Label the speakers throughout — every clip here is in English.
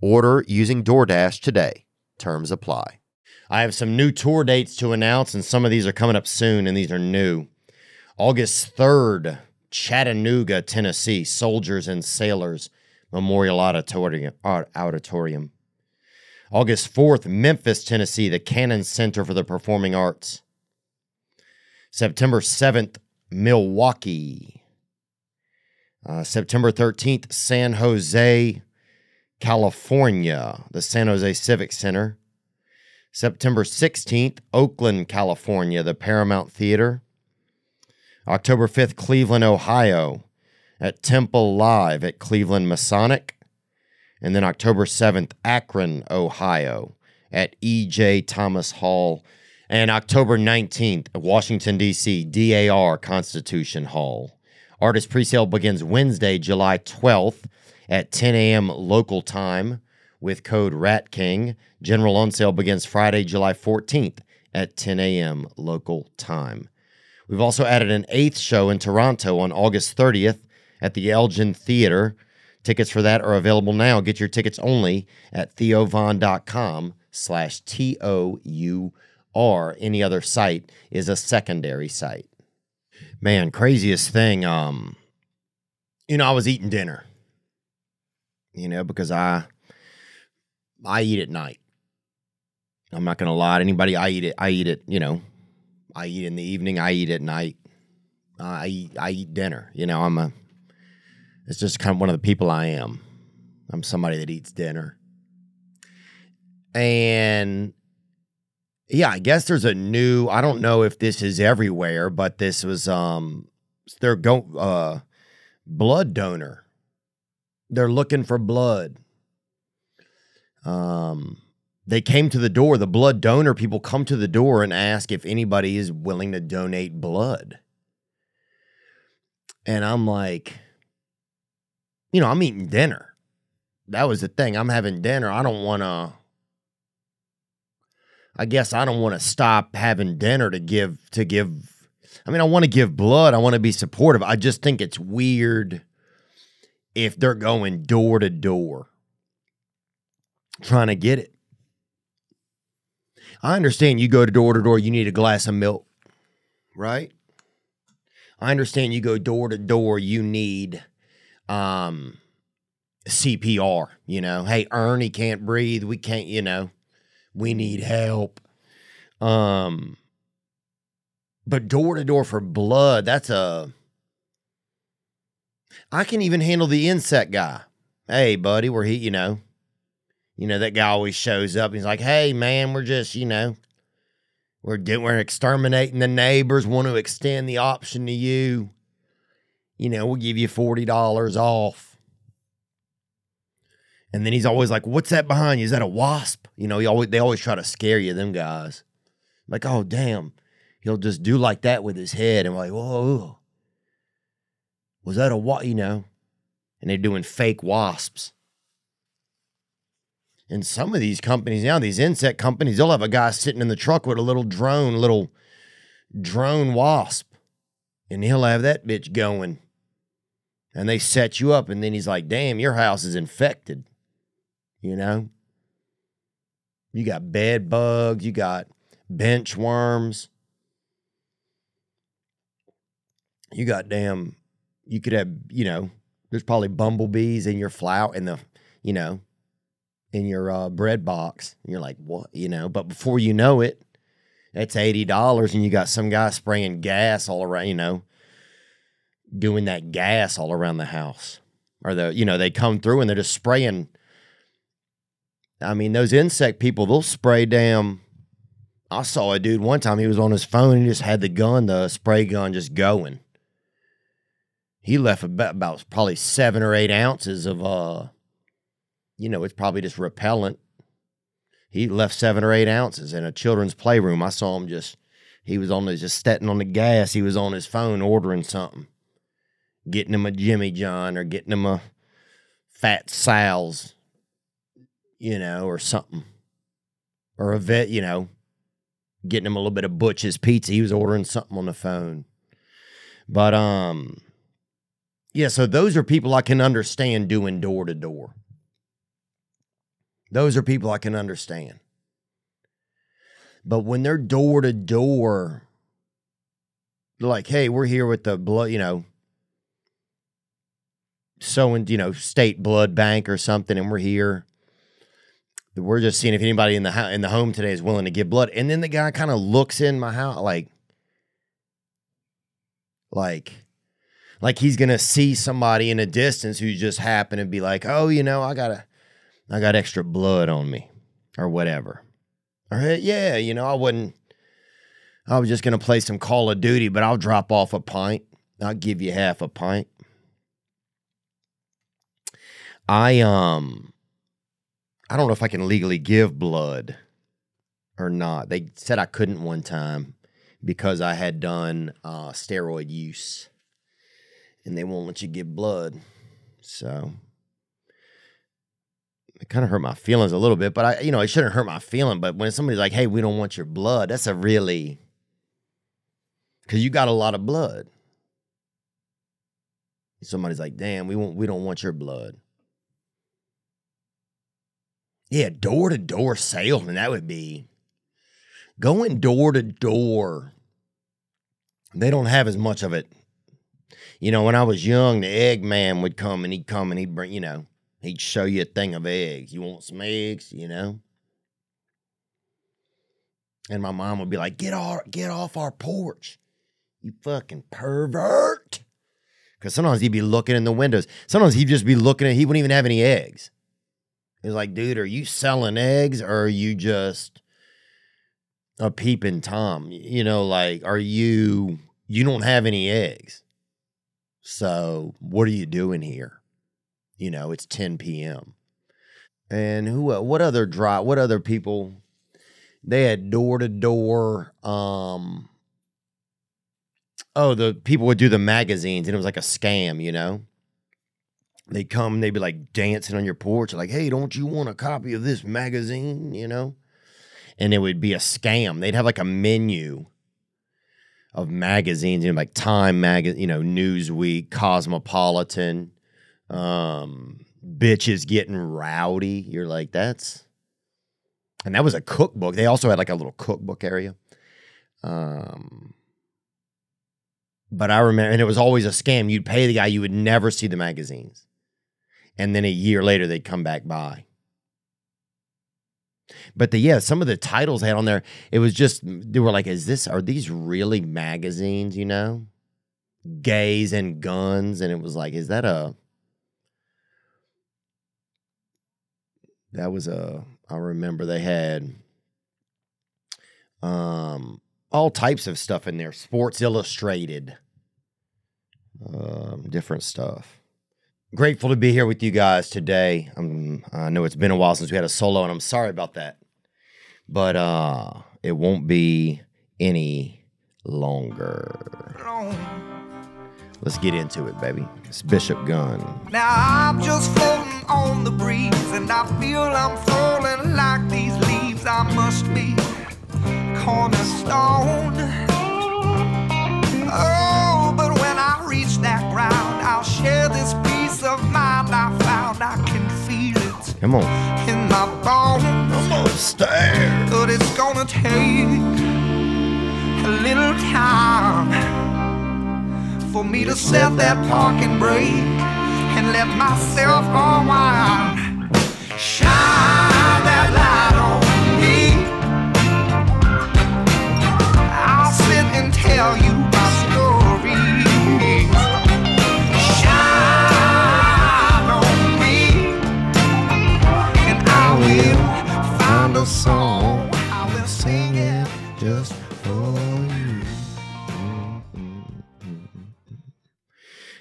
Speaker 1: Order using DoorDash today. Terms apply. I have some new tour dates to announce, and some of these are coming up soon, and these are new. August 3rd, Chattanooga, Tennessee, Soldiers and Sailors Memorial Auditorium. August 4th, Memphis, Tennessee, the Cannon Center for the Performing Arts. September 7th, Milwaukee. Uh, September 13th, San Jose, California, the San Jose Civic Center. September 16th, Oakland, California, the Paramount Theater. October 5th, Cleveland, Ohio, at Temple Live at Cleveland Masonic. And then October 7th, Akron, Ohio, at E.J. Thomas Hall. And October 19th, Washington, D.C., DAR Constitution Hall. Artist presale begins Wednesday, July 12th at 10 a.m. local time with code RATKING. General on sale begins Friday, July 14th at 10 a.m. local time. We've also added an eighth show in Toronto on August 30th at the Elgin Theater. Tickets for that are available now. Get your tickets only at theovon.com slash T-O-U-R. Any other site is a secondary site. Man, craziest thing. Um, you know, I was eating dinner you know, because I I eat at night. I'm not gonna lie to anybody. I eat it. I eat it. You know, I eat in the evening. I eat at night. Uh, I eat. I eat dinner. You know, I'm a. It's just kind of one of the people I am. I'm somebody that eats dinner. And yeah, I guess there's a new. I don't know if this is everywhere, but this was um, they're go uh, blood donor they're looking for blood. Um, they came to the door. The blood donor people come to the door and ask if anybody is willing to donate blood. And I'm like, you know, I'm eating dinner. That was the thing. I'm having dinner. I don't want to. I guess I don't want to stop having dinner to give to give. I mean, I want to give blood. I want to be supportive. I just think it's weird if they're going door to door trying to get it. I understand you go to door to door, you need a glass of milk, right? I understand you go door to door, you need um CPR, you know. Hey, Ernie can't breathe. We can't, you know, we need help. Um but door to door for blood, that's a I can even handle the insect guy. Hey, buddy, we're he, you know, you know that guy always shows up. he's like, "Hey, man, we're just, you know, we're doing, we're exterminating the neighbors. Want to extend the option to you. You know, we'll give you forty dollars off." And then he's always like, "What's that behind you? Is that a wasp?" You know, he always they always try to scare you. Them guys, like, "Oh, damn." He'll just do like that with his head, and we're like, "Whoa." Was that a what? You know, and they're doing fake wasps. And some of these companies now, these insect companies, they'll have a guy sitting in the truck with a little drone, little drone wasp, and he'll have that bitch going. And they set you up, and then he's like, damn, your house is infected. You know? You got bed bugs, you got bench worms, you got damn you could have, you know, there's probably bumblebees in your flower in the, you know, in your uh, bread box. And you're like, what? You know, but before you know it, it's eighty dollars, and you got some guy spraying gas all around. You know, doing that gas all around the house, or the you know they come through and they're just spraying. I mean, those insect people, they'll spray damn. I saw a dude one time. He was on his phone. He just had the gun, the spray gun, just going. He left about, about probably seven or eight ounces of uh, you know, it's probably just repellent. He left seven or eight ounces in a children's playroom. I saw him just. He was on just stepping on the gas. He was on his phone ordering something getting him a Jimmy John or getting him a Fat Sal's, you know, or something. Or a vet, you know, getting him a little bit of Butch's pizza. He was ordering something on the phone. But um yeah, so those are people I can understand doing door to door. Those are people I can understand. But when they're door to door, like, hey, we're here with the blood, you know, sowing, you know, state blood bank or something, and we're here. We're just seeing if anybody in the in the home today is willing to give blood. And then the guy kind of looks in my house like, like, like he's gonna see somebody in a distance who just happened to be like, oh, you know, I got a, I got extra blood on me, or whatever. Or yeah, you know, I wouldn't. I was just gonna play some Call of Duty, but I'll drop off a pint. I'll give you half a pint. I um I don't know if I can legally give blood or not. They said I couldn't one time because I had done uh, steroid use, and they won't let you give blood. So it kind of hurt my feelings a little bit. But I, you know, it shouldn't hurt my feeling. But when somebody's like, "Hey, we don't want your blood," that's a really because you got a lot of blood. Somebody's like, "Damn, we won't, we don't want your blood." Yeah, door to door salesman. That would be going door to door. They don't have as much of it. You know, when I was young, the egg man would come and he'd come and he'd bring, you know, he'd show you a thing of eggs. You want some eggs, you know? And my mom would be like, get off, get off our porch. You fucking pervert. Because sometimes he'd be looking in the windows. Sometimes he'd just be looking at, he wouldn't even have any eggs. He's like, dude, are you selling eggs or are you just a peeping Tom? You know, like, are you, you don't have any eggs. So what are you doing here? You know, it's 10 p.m. And who, what other drive, what other people, they had door to door, um, oh, the people would do the magazines and it was like a scam, you know? they come, they'd be like dancing on your porch, like, hey, don't you want a copy of this magazine? You know? And it would be a scam. They'd have like a menu of magazines, you know, like Time magazine, you know, Newsweek, Cosmopolitan, um, bitches getting rowdy. You're like, that's and that was a cookbook. They also had like a little cookbook area. Um, but I remember, and it was always a scam. You'd pay the guy, you would never see the magazines and then a year later they'd come back by. But the yeah, some of the titles they had on there, it was just they were like, is this are these really magazines, you know? Gays and guns, and it was like, is that a that was a I remember they had um all types of stuff in there, Sports Illustrated, um, different stuff grateful to be here with you guys today. Um, I know it's been a while since we had a solo, and I'm sorry about that. But uh, it won't be any longer. Let's get into it, baby. It's Bishop Gunn. Now I'm just floating on the breeze, and I feel I'm falling like these leaves. I must be cornerstone. Oh, of I found I can feel it. Come on. In my bones. I'm gonna stare. But it's gonna take a little time for me to set that parking brake and let myself unwind. Shine.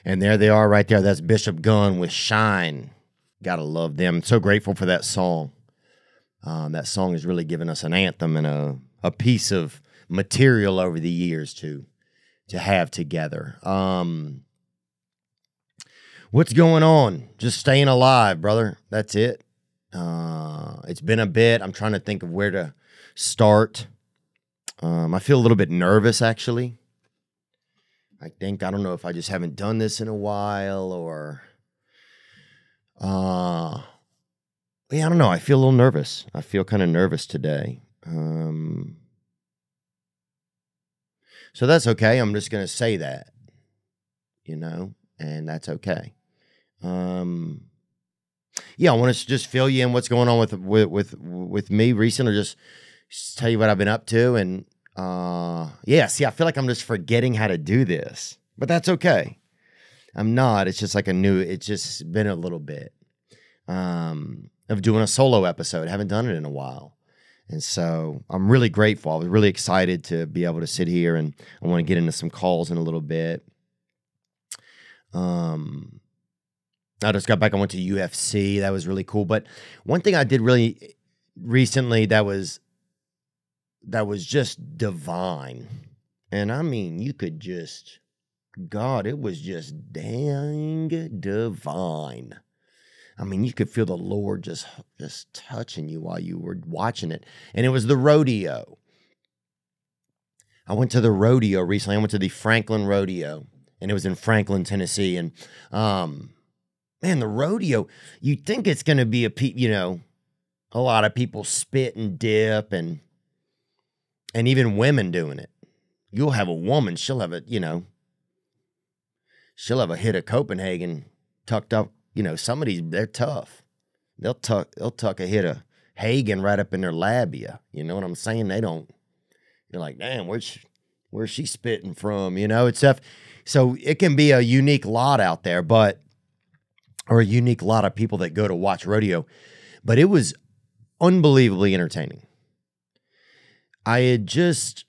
Speaker 1: And there they are right there. That's Bishop Gunn with Shine. Gotta love them. So grateful for that song. Um, that song has really given us an anthem and a, a piece of material over the years to to have together. Um, what's going on? Just staying alive, brother. That's it. Uh, it's been a bit. I'm trying to think of where to start. Um, I feel a little bit nervous actually. I think I don't know if I just haven't done this in a while or uh yeah, I don't know. I feel a little nervous. I feel kind of nervous today. Um so that's okay. I'm just to say that. You know, and that's okay. Um yeah, I want to just fill you in what's going on with with with with me recently just, just tell you what I've been up to and uh, yeah, see, I feel like I'm just forgetting how to do this, but that's okay. I'm not. It's just like a new, it's just been a little bit um, of doing a solo episode. I haven't done it in a while. And so I'm really grateful. I was really excited to be able to sit here and I want to get into some calls in a little bit. Um, I just got back. I went to UFC. That was really cool. But one thing I did really recently that was that was just divine. And I mean, you could just, God, it was just dang divine. I mean, you could feel the Lord just just touching you while you were watching it. And it was the rodeo. I went to the rodeo recently. I went to the Franklin Rodeo, and it was in Franklin, Tennessee. And um, man, the rodeo, you think it's gonna be a pe- you know, a lot of people spit and dip and and even women doing it. You'll have a woman, she'll have a, you know, she'll have a hit of Copenhagen tucked up. You know, some of these they're tough. They'll tuck they'll tuck a hit of Hagen right up in their labia. You know what I'm saying? They don't. You're like, damn, where's where's she spitting from? You know, it's stuff. So it can be a unique lot out there, but or a unique lot of people that go to watch rodeo. But it was unbelievably entertaining. I had just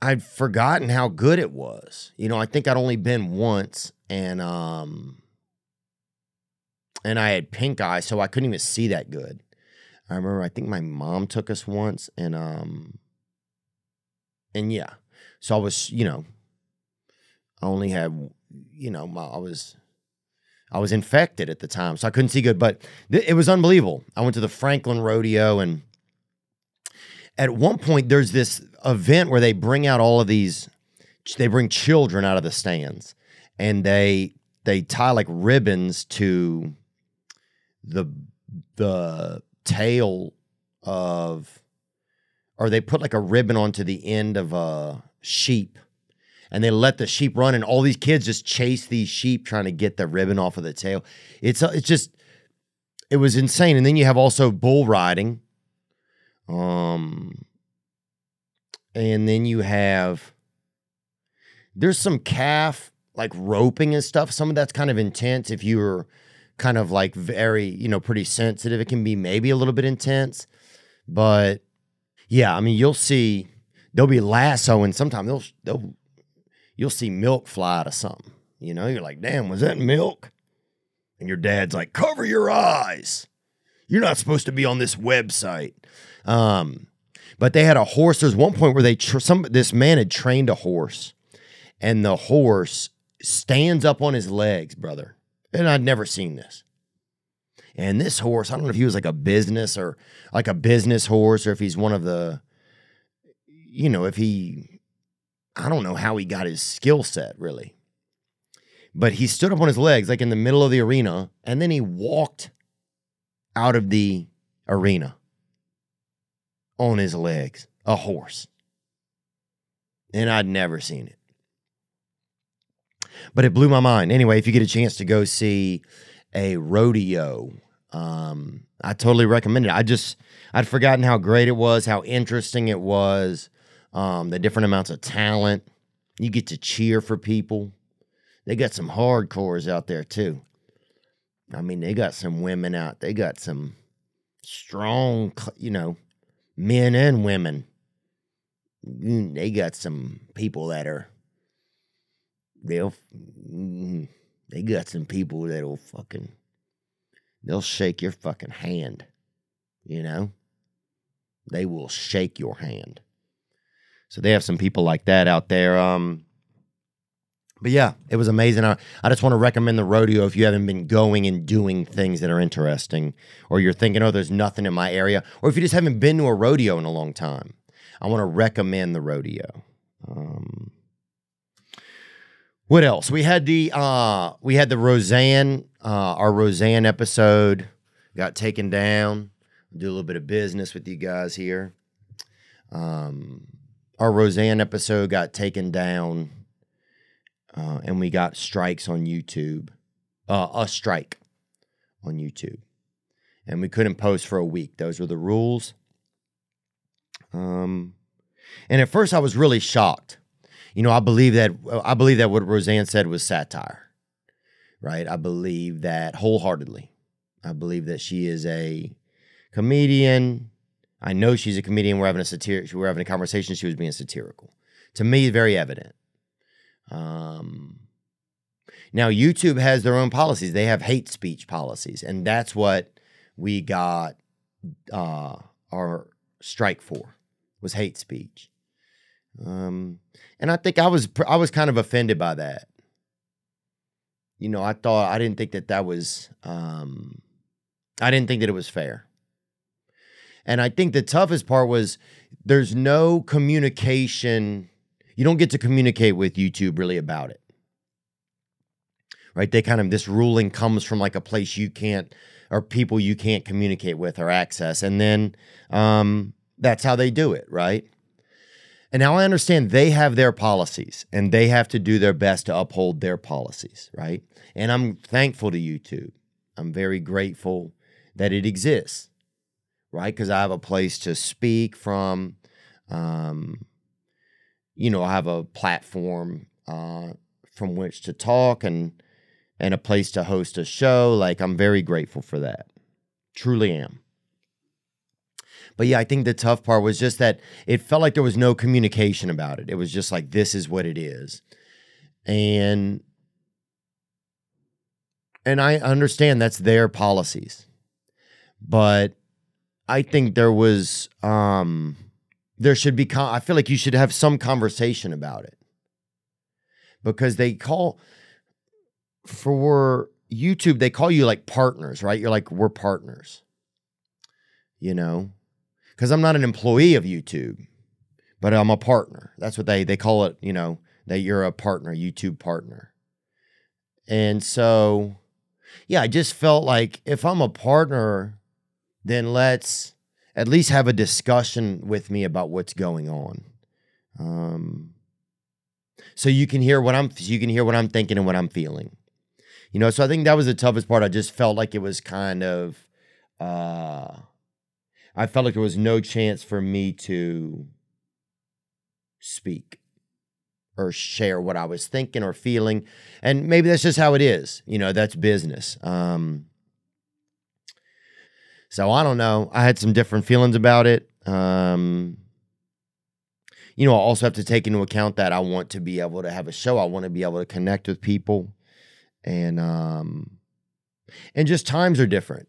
Speaker 1: I'd forgotten how good it was. You know, I think I'd only been once and um and I had pink eye, so I couldn't even see that good. I remember I think my mom took us once and um and yeah. So I was, you know, I only had you know, my, I was I was infected at the time, so I couldn't see good, but th- it was unbelievable. I went to the Franklin Rodeo and at one point there's this event where they bring out all of these they bring children out of the stands and they they tie like ribbons to the the tail of or they put like a ribbon onto the end of a sheep and they let the sheep run and all these kids just chase these sheep trying to get the ribbon off of the tail. It's it's just it was insane. And then you have also bull riding um, and then you have there's some calf like roping and stuff. Some of that's kind of intense if you're kind of like very, you know, pretty sensitive. It can be maybe a little bit intense, but yeah, I mean, you'll see they'll be lassoing. Sometimes they'll they'll you'll see milk fly out of something. You know, you're like, damn, was that milk? And your dad's like, cover your eyes. You're not supposed to be on this website. Um, but they had a horse. There's one point where they tr- some this man had trained a horse, and the horse stands up on his legs, brother. And I'd never seen this. And this horse, I don't know if he was like a business or like a business horse, or if he's one of the, you know, if he, I don't know how he got his skill set really. But he stood up on his legs, like in the middle of the arena, and then he walked out of the arena on his legs, a horse. And I'd never seen it. But it blew my mind. Anyway, if you get a chance to go see a rodeo, um, I totally recommend it. I just, I'd forgotten how great it was, how interesting it was, um, the different amounts of talent. You get to cheer for people. They got some hardcores out there too. I mean, they got some women out. They got some strong, you know, men and women. Mm, They got some people that are they'll mm, they got some people that'll fucking they'll shake your fucking hand. You know? They will shake your hand. So they have some people like that out there. Um but yeah, it was amazing. I, I just want to recommend the rodeo if you haven't been going and doing things that are interesting, or you're thinking, oh, there's nothing in my area, or if you just haven't been to a rodeo in a long time. I want to recommend the rodeo. Um, what else? We had the uh, we had the Roseanne, uh, our Roseanne episode got taken down. Do a little bit of business with you guys here. Um, our Roseanne episode got taken down uh, and we got strikes on YouTube, uh, a strike on YouTube, and we couldn't post for a week. Those were the rules. Um, and at first, I was really shocked. You know, I believe that I believe that what Roseanne said was satire, right? I believe that wholeheartedly. I believe that she is a comedian. I know she's a comedian. We're having a satir- We're having a conversation. She was being satirical. To me, very evident. Um, now, YouTube has their own policies. They have hate speech policies, and that's what we got uh, our strike for was hate speech. Um, and I think I was I was kind of offended by that. You know, I thought I didn't think that that was um, I didn't think that it was fair. And I think the toughest part was there's no communication you don't get to communicate with YouTube really about it. Right? They kind of, this ruling comes from like a place you can't, or people you can't communicate with or access. And then um, that's how they do it, right? And now I understand they have their policies and they have to do their best to uphold their policies, right? And I'm thankful to YouTube. I'm very grateful that it exists, right? Because I have a place to speak from. Um, you know, have a platform uh, from which to talk and and a place to host a show. Like I'm very grateful for that. Truly am. But yeah, I think the tough part was just that it felt like there was no communication about it. It was just like this is what it is. And and I understand that's their policies. But I think there was um there should be con- i feel like you should have some conversation about it. Because they call for youtube they call you like partners right? You're like we're partners. You know? Because i'm not an employee of youtube but i'm a partner. That's what they they call it you know that you're a partner youtube partner. And so yeah i just felt like if i'm a partner then let's at least have a discussion with me about what's going on. Um, so you can hear what I'm you can hear what I'm thinking and what I'm feeling. You know, so I think that was the toughest part. I just felt like it was kind of uh I felt like there was no chance for me to speak or share what I was thinking or feeling. And maybe that's just how it is. You know, that's business. Um so I don't know. I had some different feelings about it. Um, you know, I also have to take into account that I want to be able to have a show. I want to be able to connect with people, and um, and just times are different.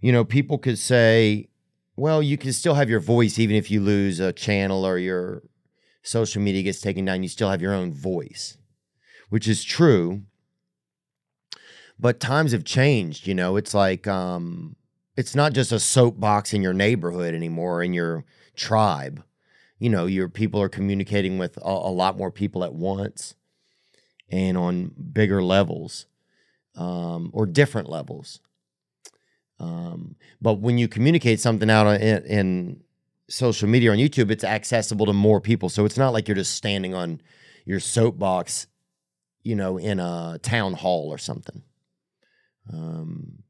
Speaker 1: You know, people could say, "Well, you can still have your voice even if you lose a channel or your social media gets taken down. You still have your own voice," which is true but times have changed you know? It's like um it's not just a soapbox in your neighborhood anymore in your tribe. You know your people are communicating with a, a lot more people at once and on bigger levels um, or different levels. Um, but when you communicate something out in, in social media on youtube it's accessible to more people. So it's not like you're just standing on your soapbox you know in a town hall or something um,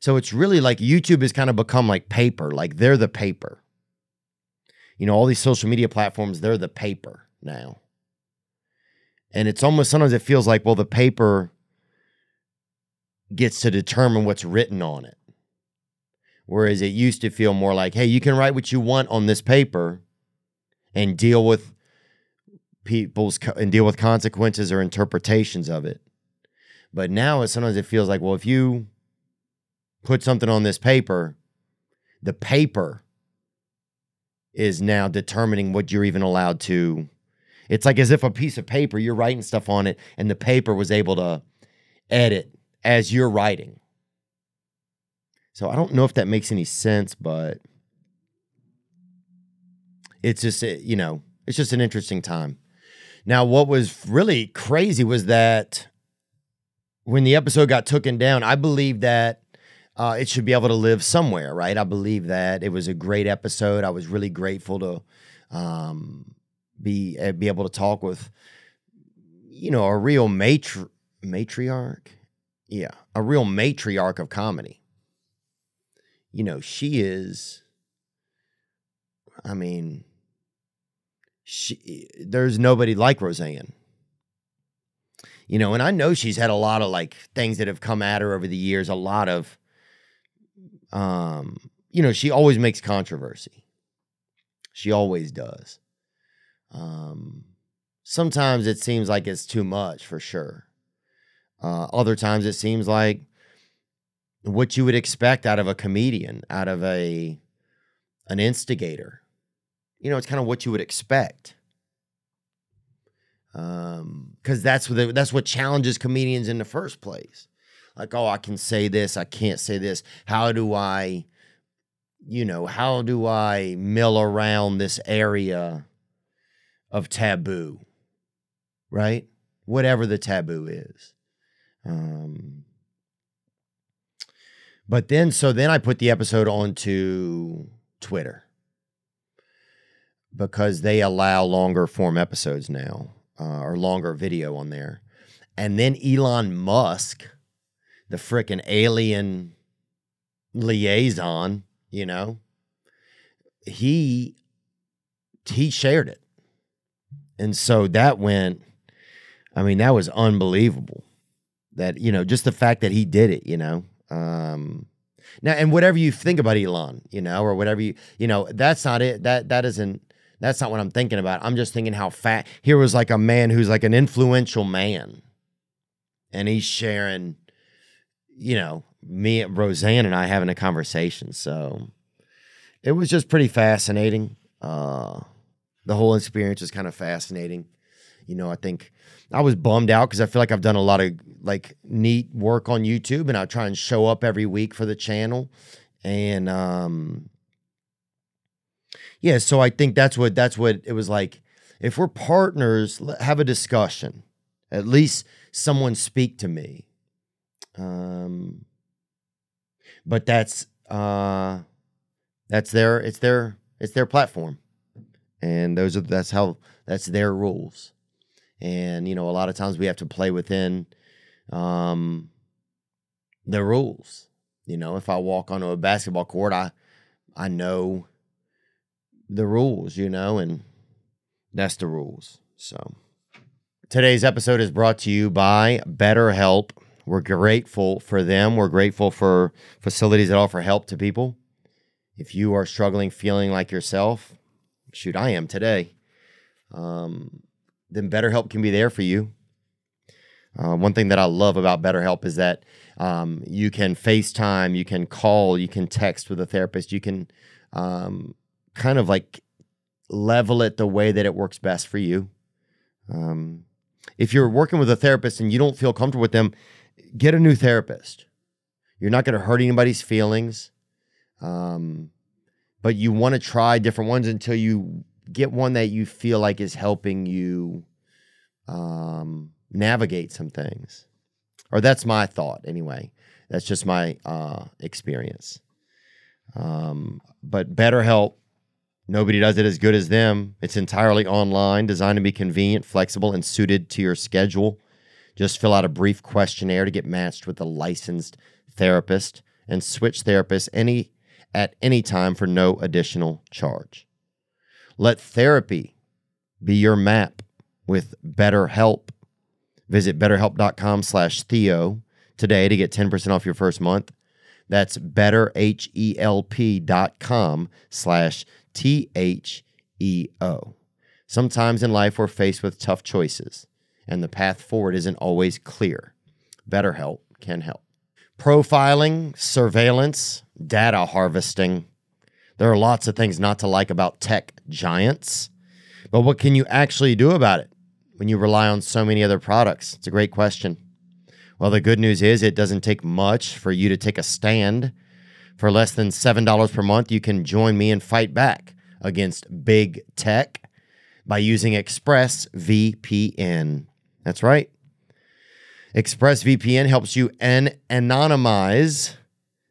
Speaker 1: so it's really like YouTube has kind of become like paper, like they're the paper. You know, all these social media platforms, they're the paper now. And it's almost sometimes it feels like, well, the paper gets to determine what's written on it. Whereas it used to feel more like, hey, you can write what you want on this paper and deal with people's and deal with consequences or interpretations of it. But now it sometimes it feels like, well, if you put something on this paper, the paper is now determining what you're even allowed to. It's like as if a piece of paper, you're writing stuff on it, and the paper was able to edit as you're writing. So I don't know if that makes any sense, but it's just, eh, you know, it's just an interesting time. Now, what was really crazy was that when the episode got taken down, I believe that uh, it should be able to live somewhere, right? I believe that it was a great episode. I was really grateful to um, be uh, be able to talk with, you know, a real matri- matriarch. Yeah, a real matriarch of comedy. You know, she is. I mean, she there's nobody like Roseanne. You know, and I know she's had a lot of like things that have come at her over the years, a lot of um, you know, she always makes controversy. She always does. Um, sometimes it seems like it's too much for sure. Uh, other times it seems like what you would expect out of a comedian, out of a an instigator. You know, it's kind of what you would expect. Because that's what that's what challenges comedians in the first place like, oh, I can say this, I can't say this. How do I, you know, how do I mill around this area of taboo? Right? Whatever the taboo is. Um, but then, so then I put the episode onto Twitter because they allow longer form episodes now uh, or longer video on there. And then Elon Musk the freaking alien liaison, you know, he he shared it. And so that went I mean, that was unbelievable. That, you know, just the fact that he did it, you know. Um now and whatever you think about Elon, you know, or whatever you you know, that's not it. That that isn't that's not what I'm thinking about. I'm just thinking how fat here was like a man who's like an influential man. And he's sharing you know, me, and Roseanne, and I having a conversation. So it was just pretty fascinating. Uh, the whole experience was kind of fascinating. You know, I think I was bummed out because I feel like I've done a lot of like neat work on YouTube, and I try and show up every week for the channel. And um, yeah, so I think that's what that's what it was like. If we're partners, have a discussion. At least someone speak to me um, but that's uh, that's their it's their it's their platform, and those are that's how that's their rules. And you know, a lot of times we have to play within um, the rules. You know, if I walk onto a basketball court, I I know the rules. You know, and that's the rules. So. Today's episode is brought to you by BetterHelp. We're grateful for them. We're grateful for facilities that offer help to people. If you are struggling, feeling like yourself, shoot, I am today, um, then BetterHelp can be there for you. Uh, one thing that I love about BetterHelp is that um, you can FaceTime, you can call, you can text with a therapist, you can um, kind of like level it the way that it works best for you. Um, if you're working with a therapist and you don't feel comfortable with them, get a new therapist. You're not going to hurt anybody's feelings. Um, but you want to try different ones until you get one that you feel like is helping you um, navigate some things. Or that's my thought anyway. That's just my uh, experience. Um, but BetterHelp, nobody does it as good as them. It's entirely online, designed to be convenient, flexible, and suited to your schedule. Just fill out a brief questionnaire to get matched with a licensed therapist and switch therapists any at any time for no additional charge. Let therapy be your map with BetterHelp. Visit betterhelp.com slash Theo today to get 10% off your first month. That's betterhelp.com slash T-H-E-O. Sometimes in life we're faced with tough choices, and the path forward isn't always clear. BetterHelp can help. Profiling, surveillance, data harvesting. There are lots of things not to like about tech giants, but what can you actually do about it when you rely on so many other products? It's a great question. Well, the good news is it doesn't take much for you to take a stand. For less than $7 per month, you can join me and fight back against big tech by using ExpressVPN. That's right. ExpressVPN helps you an- anonymize,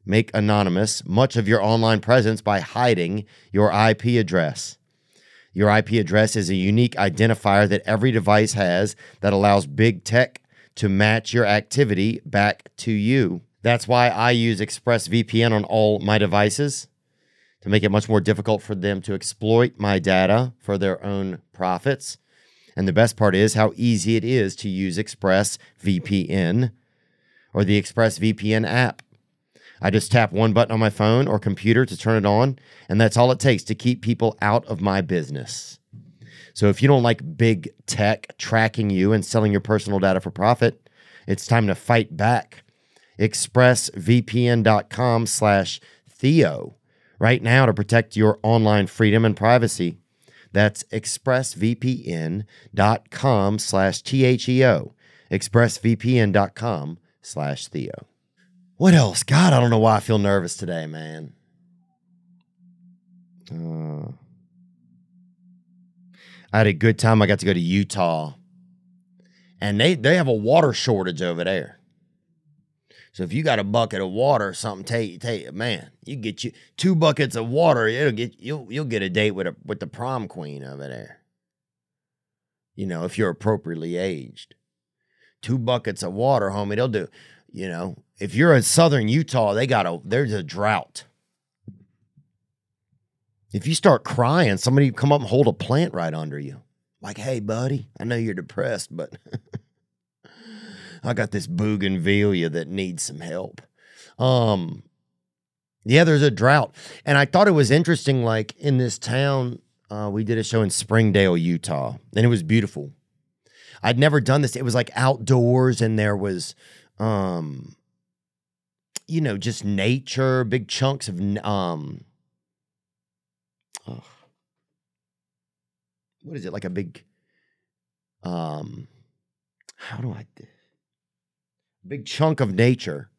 Speaker 1: make anonymous much of your online presence by hiding your IP address. Your IP address is a unique identifier that every device has that allows big tech to match your activity back to you. That's why I use ExpressVPN on all my devices to make it much more difficult for them to exploit my data for their own profits. And the best part is how easy it is to use ExpressVPN or the ExpressVPN app. I just tap one button on my phone or computer to turn it on, and that's all it takes to keep people out of my business. So if you don't like big tech tracking you and selling your personal data for profit, it's time to fight back. ExpressVPN.com slash Theo right now to protect your online freedom and privacy. That's expressvpn.com slash T-H-E-O. expressvpn.com slash Theo. What else? God, I don't know why I feel nervous today, man. Uh, I had a good time. I got to go to Utah, and they they have a water shortage over there. So if you got a bucket of water or something, take take man, you get you two buckets of water, it'll get you'll you'll get a date with a with the prom queen over there. You know, if you're appropriately aged. Two buckets of water, homie, they'll do. You know, if you're in southern Utah, they got a there's a drought. If you start crying, somebody come up and hold a plant right under you. Like, hey, buddy, I know you're depressed, but I got this bougainvillea that needs some help. Um, yeah, there's a drought. And I thought it was interesting, like in this town, uh, we did a show in Springdale, Utah, and it was beautiful. I'd never done this. It was like outdoors, and there was um you know, just nature, big chunks of um oh, what is it? Like a big um how do I big chunk of nature.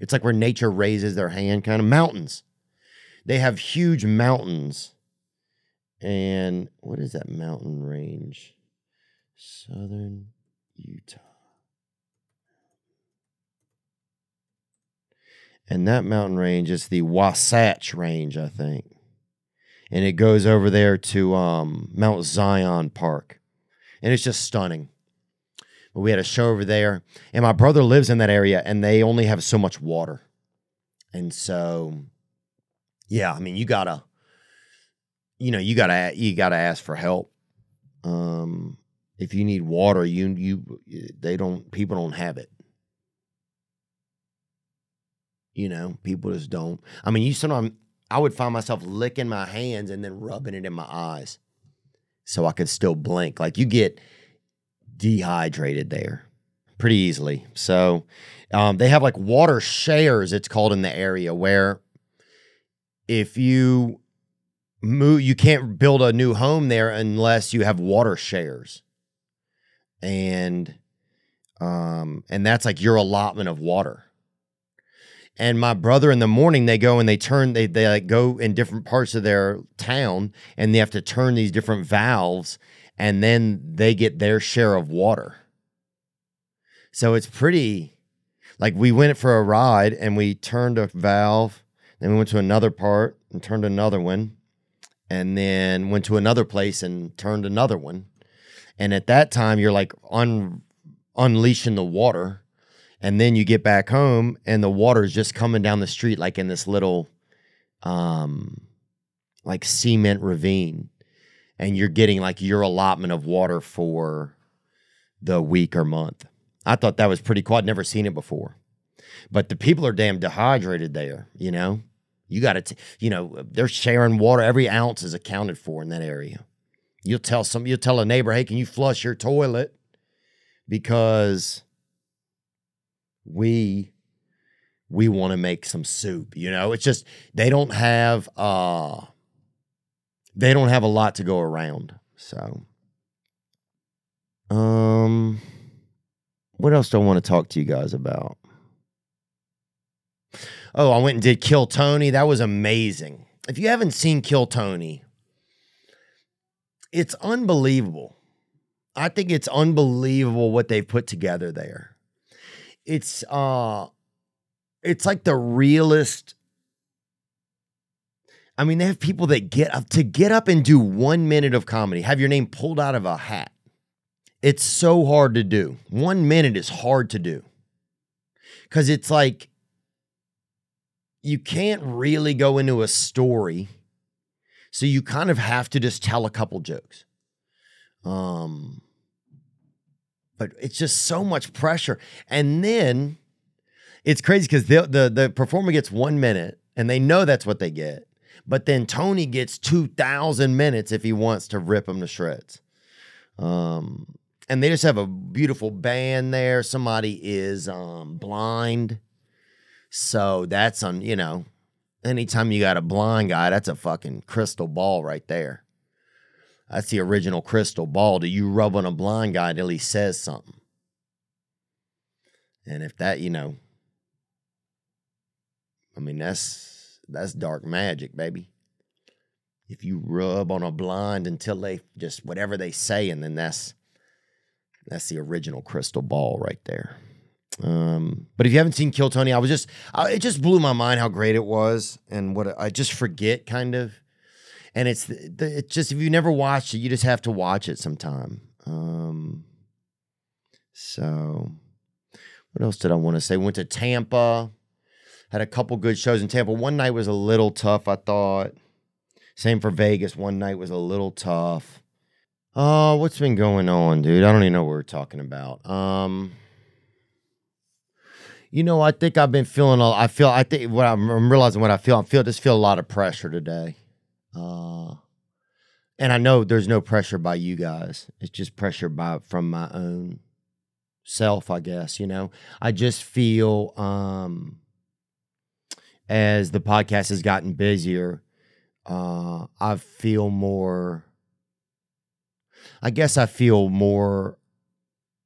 Speaker 1: It's like where nature raises their hand, kind of mountains. They have huge mountains. And what is that mountain range? Southern Utah. And that mountain range is the Wasatch Range, I think. And it goes over there to um, Mount Zion Park. And it's just stunning. But we had a show over there. And my brother lives in that area and they only have so much water. And so, yeah, I mean, you gotta, you know, you gotta, you gotta ask for help. Um, if you need water, you, you, they don't, people don't have it. You know, people just don't. I mean, you sometimes I would find myself licking my hands and then rubbing it in my eyes so I could still blink. Like you get dehydrated there pretty easily. So um, they have like water shares, it's called in the area, where if you move, you can't build a new home there unless you have water shares. And um, and that's like your allotment of water and my brother in the morning they go and they turn they they like go in different parts of their town and they have to turn these different valves and then they get their share of water. So it's pretty like we went for a ride and we turned a valve then we went to another part and turned another one and then went to another place and turned another one. And at that time you're like un- unleashing the water and then you get back home and the water is just coming down the street like in this little um like cement ravine and you're getting like your allotment of water for the week or month i thought that was pretty cool i'd never seen it before But the people are damn dehydrated there, you know? You got to, you know, they're sharing water. Every ounce is accounted for in that area. You'll tell some, you'll tell a neighbor, hey, can you flush your toilet? Because we we want to make some soup. You know, it's just they don't have uh they don't have a lot to go around. So um what else do I want to talk to you guys about? Oh, I went and did Kill Tony. That was amazing. If you haven't seen Kill Tony, it's unbelievable. I think it's unbelievable what they've put together there. It's uh it's like the realest I mean, they have people that get up to get up and do one minute of comedy, have your name pulled out of a hat. It's so hard to do. One minute is hard to do. Cause it's like you can't really go into a story. So you kind of have to just tell a couple jokes. Um, but it's just so much pressure. And then it's crazy because the, the the performer gets one minute and they know that's what they get. But then Tony gets two thousand minutes if he wants to rip them to shreds. Um, and they just have a beautiful band there. Somebody is um blind, so that's on you know. Anytime you got a blind guy, that's a fucking crystal ball right there. That's the original crystal ball. Do you rub on a blind guy until he says something? And if that, you know, I mean, that's that's dark magic, baby. If you rub on a blind until they just whatever they say, and then that's that's the original crystal ball right there. Um, but if you haven't seen Kill Tony, I was just I, it just blew my mind how great it was, and what I just forget kind of. And it's the, it's just if you never watched it, you just have to watch it sometime. Um, so, what else did I want to say? Went to Tampa had a couple good shows in Tampa. One night was a little tough, I thought. Same for Vegas. One night was a little tough. Oh, uh, what's been going on, dude? I don't even know what we're talking about. Um, you know, I think I've been feeling. A, I feel. I think what I'm, I'm realizing what I feel. I feel just feel a lot of pressure today. Uh, and I know there's no pressure by you guys. It's just pressure by from my own self, I guess. You know, I just feel. Um, as the podcast has gotten busier, uh, I feel more. I guess I feel more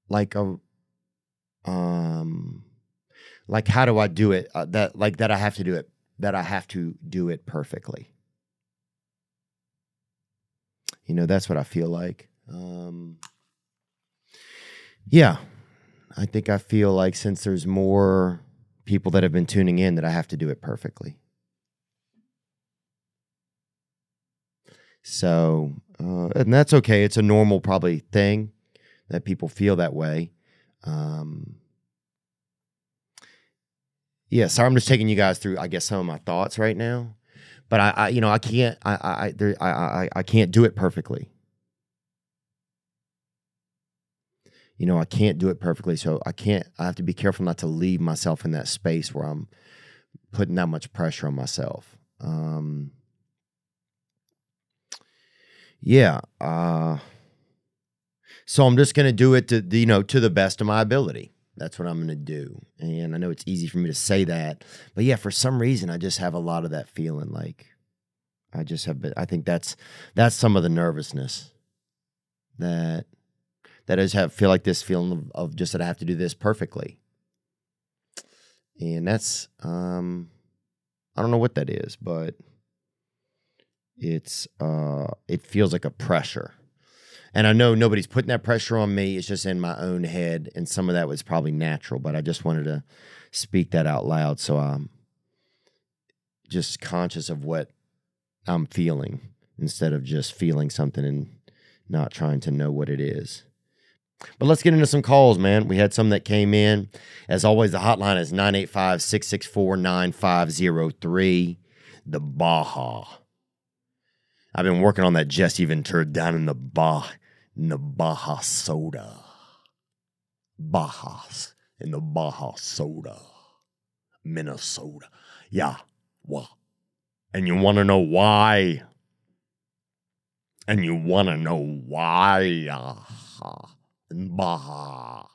Speaker 1: like a, um, like how do I do it? Uh, that like that I have to do it. That I have to do it perfectly. You know, that's what I feel like. Um, yeah, I think I feel like since there's more people that have been tuning in that I have to do it perfectly. So, uh, and that's okay. It's a normal, probably thing that people feel that way. Um, yeah, sorry, I'm just taking you guys through, I guess, some of my thoughts right now. But I, I you know, I can't, I, I, there, I, I, I can't do it perfectly. You know, I can't do it perfectly. So I can't, I have to be careful not to leave myself in that space where I'm putting that much pressure on myself. Um, yeah. Uh, so I'm just going to do it to, you know, to the best of my ability. That's what I'm going to do. And I know it's easy for me to say that, but yeah, for some reason, I just have a lot of that feeling like I just have been, I think that's, that's some of the nervousness that, that I just have feel like this feeling of, of just that I have to do this perfectly. And that's um I don't know what that is, but it's uh it feels like a pressure. And I know nobody's putting that pressure on me. It's just in my own head. And some of that was probably natural, but I just wanted to speak that out loud. So I'm just conscious of what I'm feeling instead of just feeling something and not trying to know what it is. But let's get into some calls, man. We had some that came in. As always, the hotline is 985 664 9503. The Baja. I've been working on that Jesse Ventura down in the Baja, in the Baja Soda. Bajas in the Baja Soda.
Speaker 2: Minnesota. Yeah. Wah. And you want to know why? And you want to know why? Ah, bah.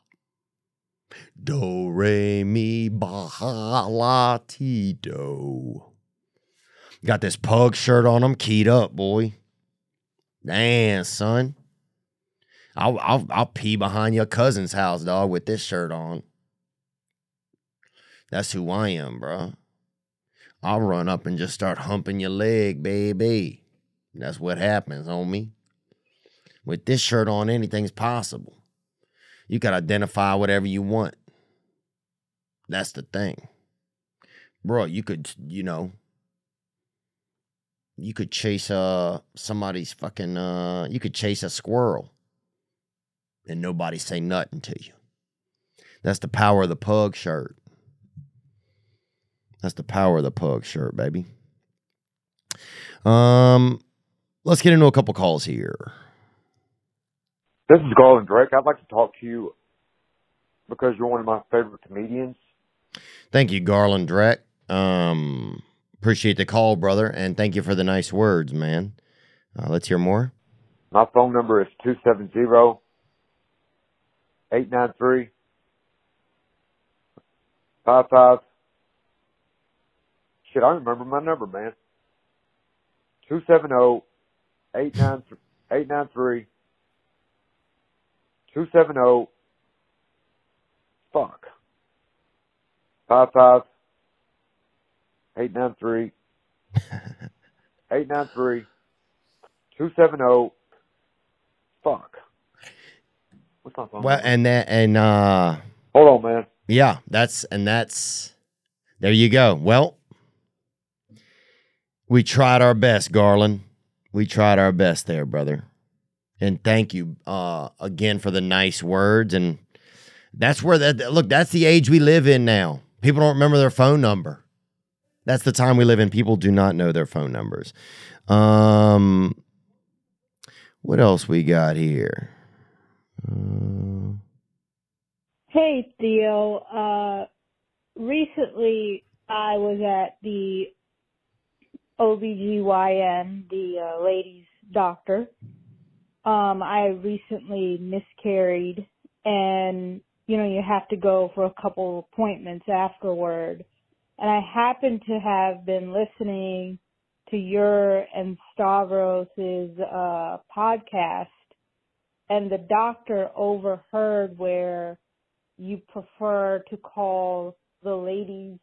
Speaker 2: Do, re, mi, ba, la, ti, do. Got this pug shirt on him, keyed up, boy. Damn, son. I'll, I'll, I'll pee behind your cousin's house, dog, with this shirt on. That's who I am, bro. I'll run up and just start humping your leg, baby. That's what happens, homie. With this shirt on, anything's possible. You can identify whatever you want. That's the thing. Bro, you could, you know, you could chase uh somebody's fucking uh you could chase a squirrel and nobody say nothing to you. That's the power of the pug shirt. That's the power of the pug shirt, baby. Um, let's get into a couple calls here.
Speaker 3: This is Garland Drake. I'd like to talk to you because you're one of my favorite comedians.
Speaker 1: Thank you, Garland Drake. Um, appreciate the call, brother, and thank you for the nice words, man. Uh, let's hear more.
Speaker 3: My phone number is 270 893 55 Shit, I remember my number, man. 270 893 270 fuck 55 893 893 270 fuck What's my phone?
Speaker 1: Well, and that, and uh,
Speaker 3: Hold on, man.
Speaker 1: yeah, that's and that's there you go. Well, we tried our best, Garland. We tried our best there, brother. And thank you uh again for the nice words and that's where that look, that's the age we live in now. People don't remember their phone number. That's the time we live in. People do not know their phone numbers. Um what else we got here? Uh,
Speaker 4: Hey, Theo. Uh, recently, I was at the OBGYN, the uh, ladies' doctor. Um, I recently miscarried, and you know you have to go for a couple appointments afterward. And I happen to have been listening to your and Stavros's uh, podcast, and the doctor overheard where you prefer to call the ladies'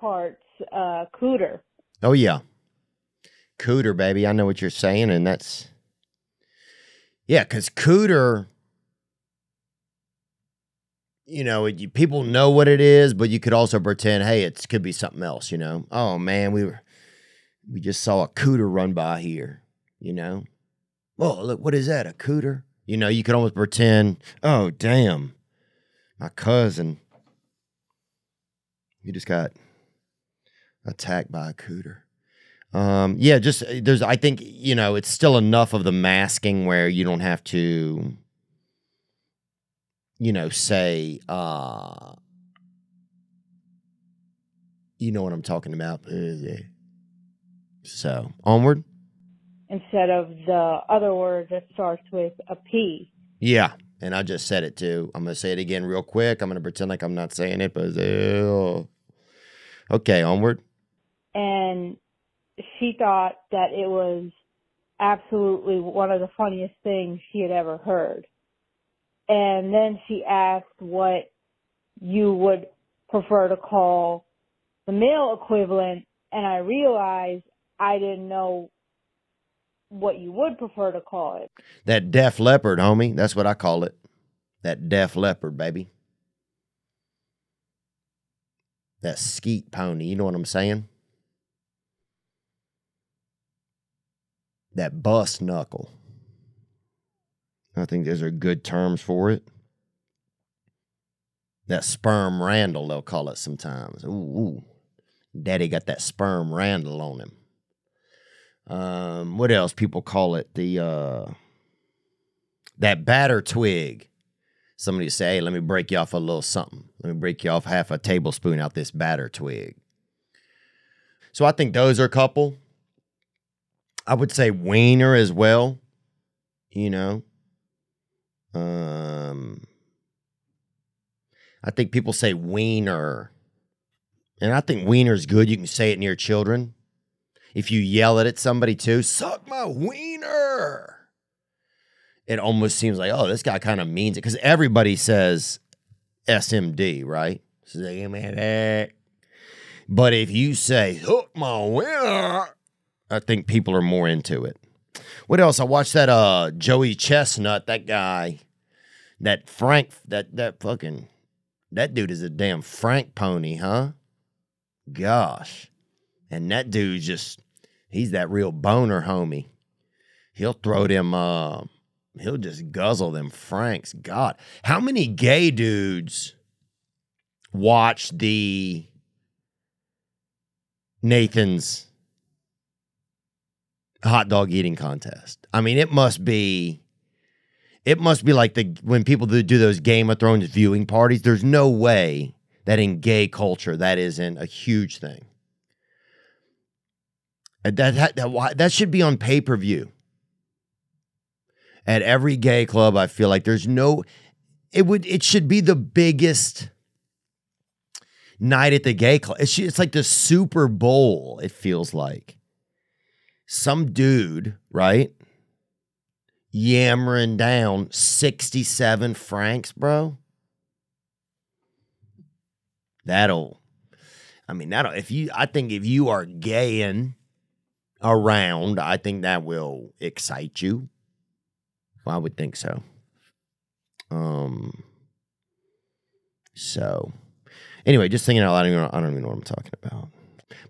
Speaker 4: parts uh, cooter.
Speaker 1: Oh yeah, cooter, baby. I know what you're saying, and that's yeah, because cooter. You know, it, you, people know what it is, but you could also pretend, hey, it could be something else. You know, oh man, we were we just saw a cooter run by here. You know, oh look, what is that? A cooter? You know, you could almost pretend, oh damn, my cousin, he just got attacked by a cooter. Um, yeah, just uh, there's. I think you know it's still enough of the masking where you don't have to, you know, say, uh, you know what I'm talking about. So onward.
Speaker 4: instead of the other word that starts with a P.
Speaker 1: Yeah, and I just said it too. I'm gonna say it again real quick. I'm gonna pretend like I'm not saying it, but uh, okay, onward.
Speaker 4: And she thought that it was absolutely one of the funniest things she had ever heard. And then she asked what you would prefer to call the male equivalent, and I realized I didn't know what you would prefer to call it.
Speaker 1: That deaf leopard, homie. That's what I call it. That deaf leopard, baby. That skeet pony. You know what I'm saying? That bust knuckle. I think those are good terms for it. That sperm Randall, they'll call it sometimes. Ooh, ooh. Daddy got that sperm Randall on him. Um, what else people call it? The uh that batter twig. Somebody say, hey, let me break you off a little something. Let me break you off half a tablespoon out this batter twig. So I think those are a couple. I would say wiener as well. You know. Um I think people say wiener. And I think wiener's good. You can say it near children. If you yell it at somebody too, suck my wiener. It almost seems like, oh, this guy kind of means it because everybody says SMD, right? But if you say, hook my wiener, I think people are more into it. What else? I watched that uh Joey Chestnut, that guy, that Frank, that that fucking that dude is a damn Frank pony, huh? Gosh. And that dude just he's that real boner homie. He'll throw them uh he'll just guzzle them Franks. God. How many gay dudes watch the Nathan's hot dog eating contest? I mean, it must be it must be like the when people do, do those Game of Thrones viewing parties. There's no way that in gay culture that isn't a huge thing. Uh, that that that, that should be on pay per view. At every gay club, I feel like there's no. It would. It should be the biggest night at the gay club. It's it's like the Super Bowl. It feels like some dude, right? yammering down 67 francs, bro. That'll, I mean, that'll, if you, I think if you are gaying around, I think that will excite you. Well, I would think so. Um, so anyway, just thinking out loud, I don't, even, I don't even know what I'm talking about.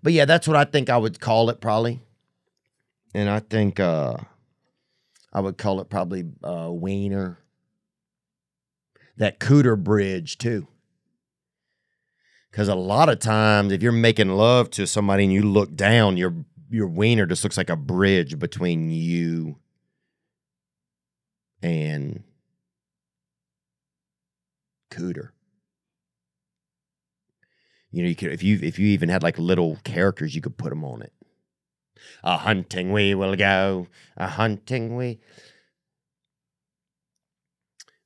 Speaker 1: But yeah, that's what I think I would call it probably. And I think, uh, I would call it probably uh, Wiener. That Cooter Bridge, too. Because a lot of times, if you're making love to somebody and you look down, your your wiener just looks like a bridge between you and Cooter. You know, you could if you if you even had like little characters, you could put them on it. A hunting we will go, a hunting we.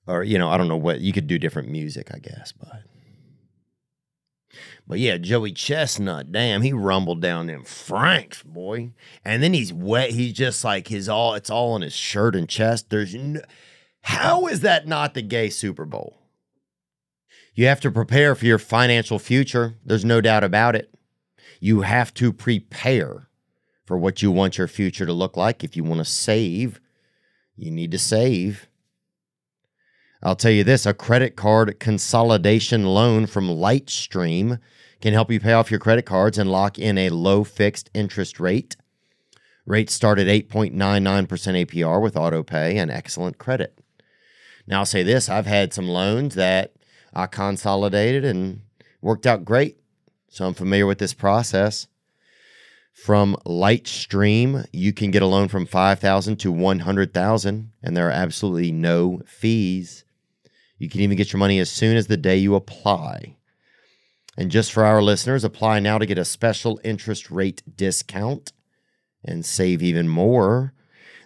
Speaker 1: Or, you know, I don't know what, you could do different music, I guess, but. But yeah, Joey Chestnut, damn, he rumbled down them Franks, boy. And then he's wet. He's just like his all, it's all on his shirt and chest. There's no, how is that not the gay Super Bowl? You have to prepare for your financial future. There's no doubt about it. You have to prepare for what you want your future to look like. If you want to save, you need to save. I'll tell you this a credit card consolidation loan from LightStream can help you pay off your credit cards and lock in a low fixed interest rate. Rates start at 8.99% APR with auto pay and excellent credit. Now, I'll say this I've had some loans that I consolidated and worked out great. So I'm familiar with this process. From LightStream, you can get a loan from 5000 to 100,000 and there are absolutely no fees. You can even get your money as soon as the day you apply. And just for our listeners, apply now to get a special interest rate discount and save even more.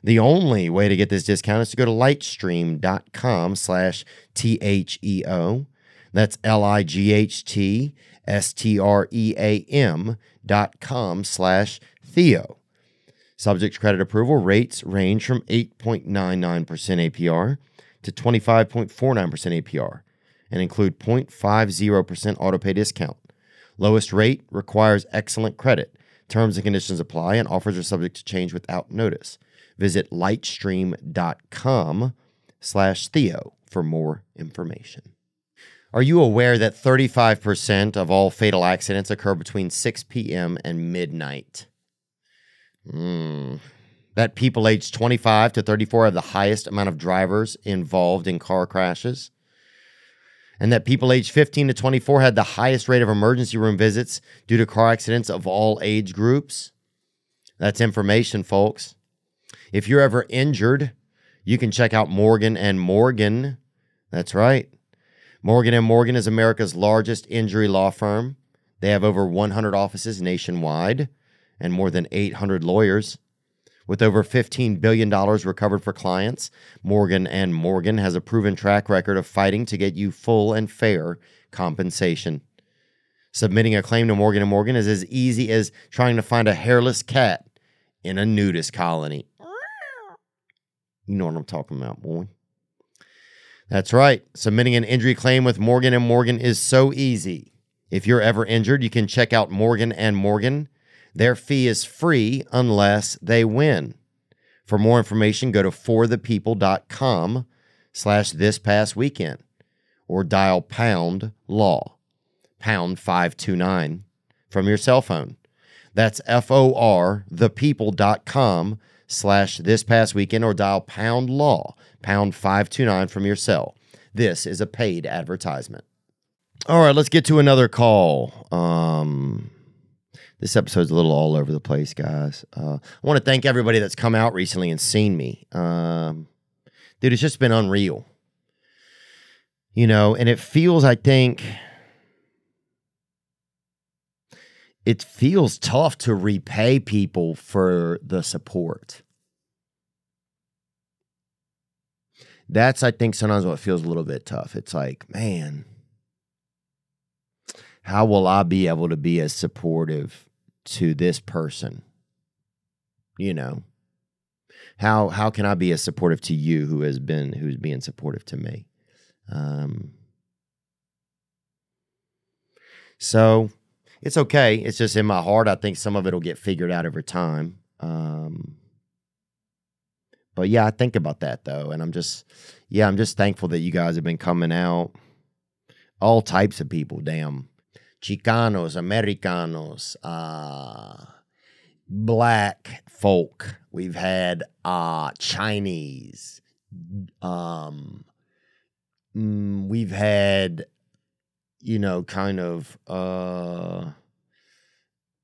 Speaker 1: The only way to get this discount is to go to lightstream.com slash T-H-E-O. That's L-I-G-H-T S-T-R-E-A-M dot com slash Theo. Subject credit approval rates range from 8.99% APR to 25.49% APR and include 0.50% autopay discount. Lowest rate requires excellent credit. Terms and conditions apply and offers are subject to change without notice. Visit lightstream.com slash Theo for more information. Are you aware that 35% of all fatal accidents occur between 6 p.m. and midnight? Mm. That people aged 25 to 34 have the highest amount of drivers involved in car crashes. And that people aged 15 to 24 had the highest rate of emergency room visits due to car accidents of all age groups. That's information, folks. If you're ever injured, you can check out Morgan and Morgan That's right. Morgan Morgan is America's largest injury law firm. They have over 100 offices nationwide and more than 800 lawyers. With over $15 billion recovered for clients, Morgan Morgan has a proven track record of fighting to get you full and fair compensation. Submitting a claim to Morgan Morgan is as easy as trying to find a hairless cat in a nudist colony. You know what I'm talking about, boy. That's right. Submitting an injury claim with Morgan and Morgan is so easy. If you're ever injured, you can check out Morgan and Morgan. Their fee is free unless they win. For more information, go to forthepeople.com slash this past weekend or dial pound law, pound 529 from your cell phone. That's F-O-R thepeople.com slash this past weekend or dial pound law, pound 529 from your cell. This is a paid advertisement. All right, let's get to another call. Um, this episode's a little all over the place, guys. Uh, I want to thank everybody that's come out recently and seen me. Um, dude, it's just been unreal. You know, and it feels, I think, it feels tough to repay people for the support. That's, I think, sometimes what feels a little bit tough. It's like, man, how will I be able to be as supportive to this person? You know, how how can I be as supportive to you who has been who's being supportive to me? Um, so it's okay. It's just in my heart. I think some of it will get figured out over time. Um, but yeah, I think about that though, and I'm just, yeah, I'm just thankful that you guys have been coming out. All types of people, damn, Chicanos, Americanos, uh, black folk. We've had uh, Chinese. Um, mm, we've had you know, kind of uh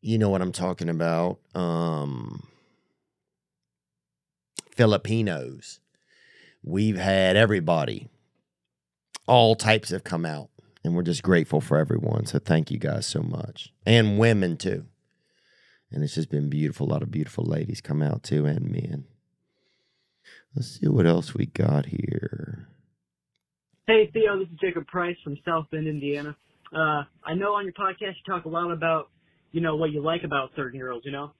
Speaker 1: you know what I'm talking about. Um Filipinos. We've had everybody. All types have come out. And we're just grateful for everyone. So thank you guys so much. And women too. And it's just been beautiful. A lot of beautiful ladies come out too, and men. Let's see what else we got here.
Speaker 5: Hey Theo, this is Jacob Price from South Bend, Indiana. Uh, I know on your podcast you talk a lot about, you know, what you like about certain girls, you know?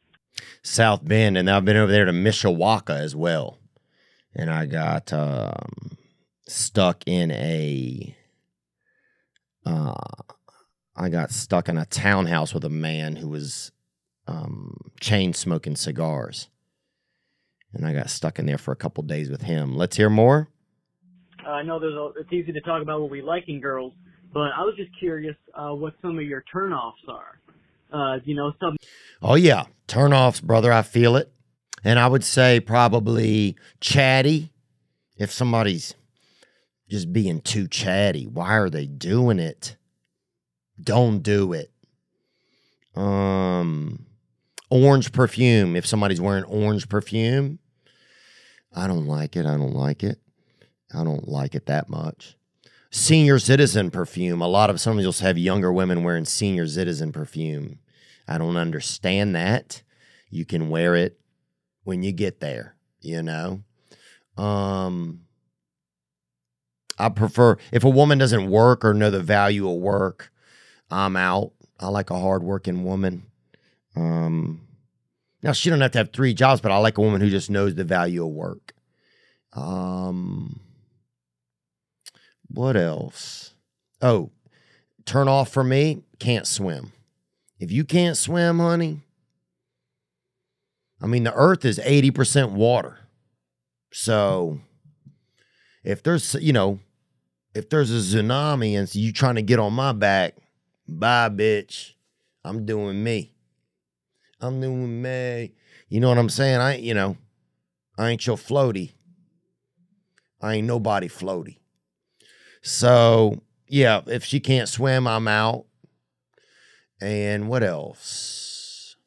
Speaker 1: South Bend, and I've been over there to Mishawaka as well. And I got um, stuck in a, uh, I got stuck in a townhouse with a man who was um, chain smoking cigars, and I got stuck in there for a couple days with him. Let's hear more.
Speaker 5: Uh, I know there's a, it's easy to talk about what we like in girls, but I was just curious uh, what some of your turnoffs are. Uh, you know, some
Speaker 1: Oh yeah, turnoffs, brother. I feel it, and I would say probably chatty. If somebody's just being too chatty, why are they doing it? Don't do it. Um, orange perfume. If somebody's wearing orange perfume, I don't like it. I don't like it. I don't like it that much. Senior citizen perfume. A lot of some of you'll have younger women wearing senior citizen perfume. I don't understand that. You can wear it when you get there, you know. Um I prefer if a woman doesn't work or know the value of work, I'm out. I like a hardworking woman. Um now she don't have to have three jobs, but I like a woman who just knows the value of work. Um what else? Oh, turn off for me, can't swim. If you can't swim, honey, I mean, the earth is 80% water. So if there's, you know, if there's a tsunami and you trying to get on my back, bye, bitch. I'm doing me. I'm doing me. You know what I'm saying? I, you know, I ain't your floaty. I ain't nobody floaty. So, yeah, if she can't swim, I'm out. And what else?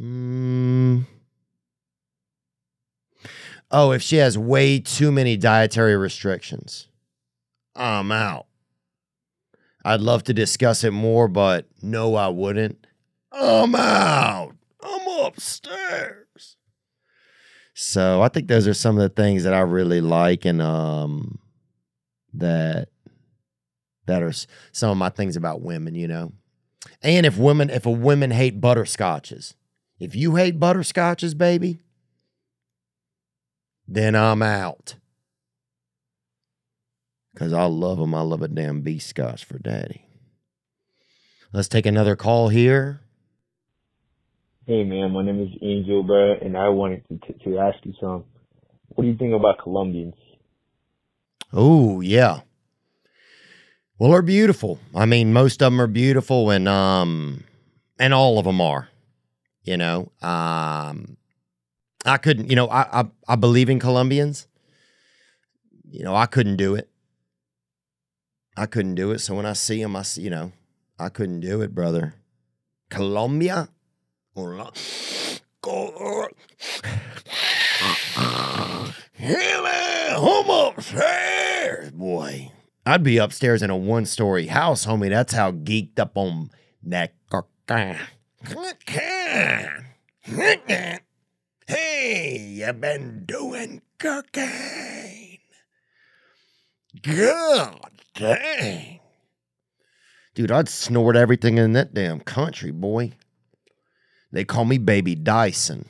Speaker 1: Mm. Oh, if she has way too many dietary restrictions, I'm out. I'd love to discuss it more, but no, I wouldn't. I'm out. I'm upstairs. So I think those are some of the things that I really like and um that that are some of my things about women, you know. And if women if a women hate butterscotches, if you hate butterscotches, baby, then I'm out. Cause I love them. I love a damn beef scotch for daddy. Let's take another call here.
Speaker 6: Hey man, my name is Angel, bro, and I wanted to, to, to ask you some. What do you think about Colombians?
Speaker 1: Oh, yeah. Well, they're beautiful. I mean, most of them are beautiful and um and all of them are. You know, um I couldn't, you know, I I, I believe in Colombians. You know, I couldn't do it. I couldn't do it. So when I see them, I see, you know, I couldn't do it, brother. Colombia? Hola. Go- Hey, I'm upstairs, boy. I'd be upstairs in a one story house, homie. That's how geeked up on that. Hey, you been doing cocaine? God dang. Dude, I'd snort everything in that damn country, boy. They call me Baby Dyson.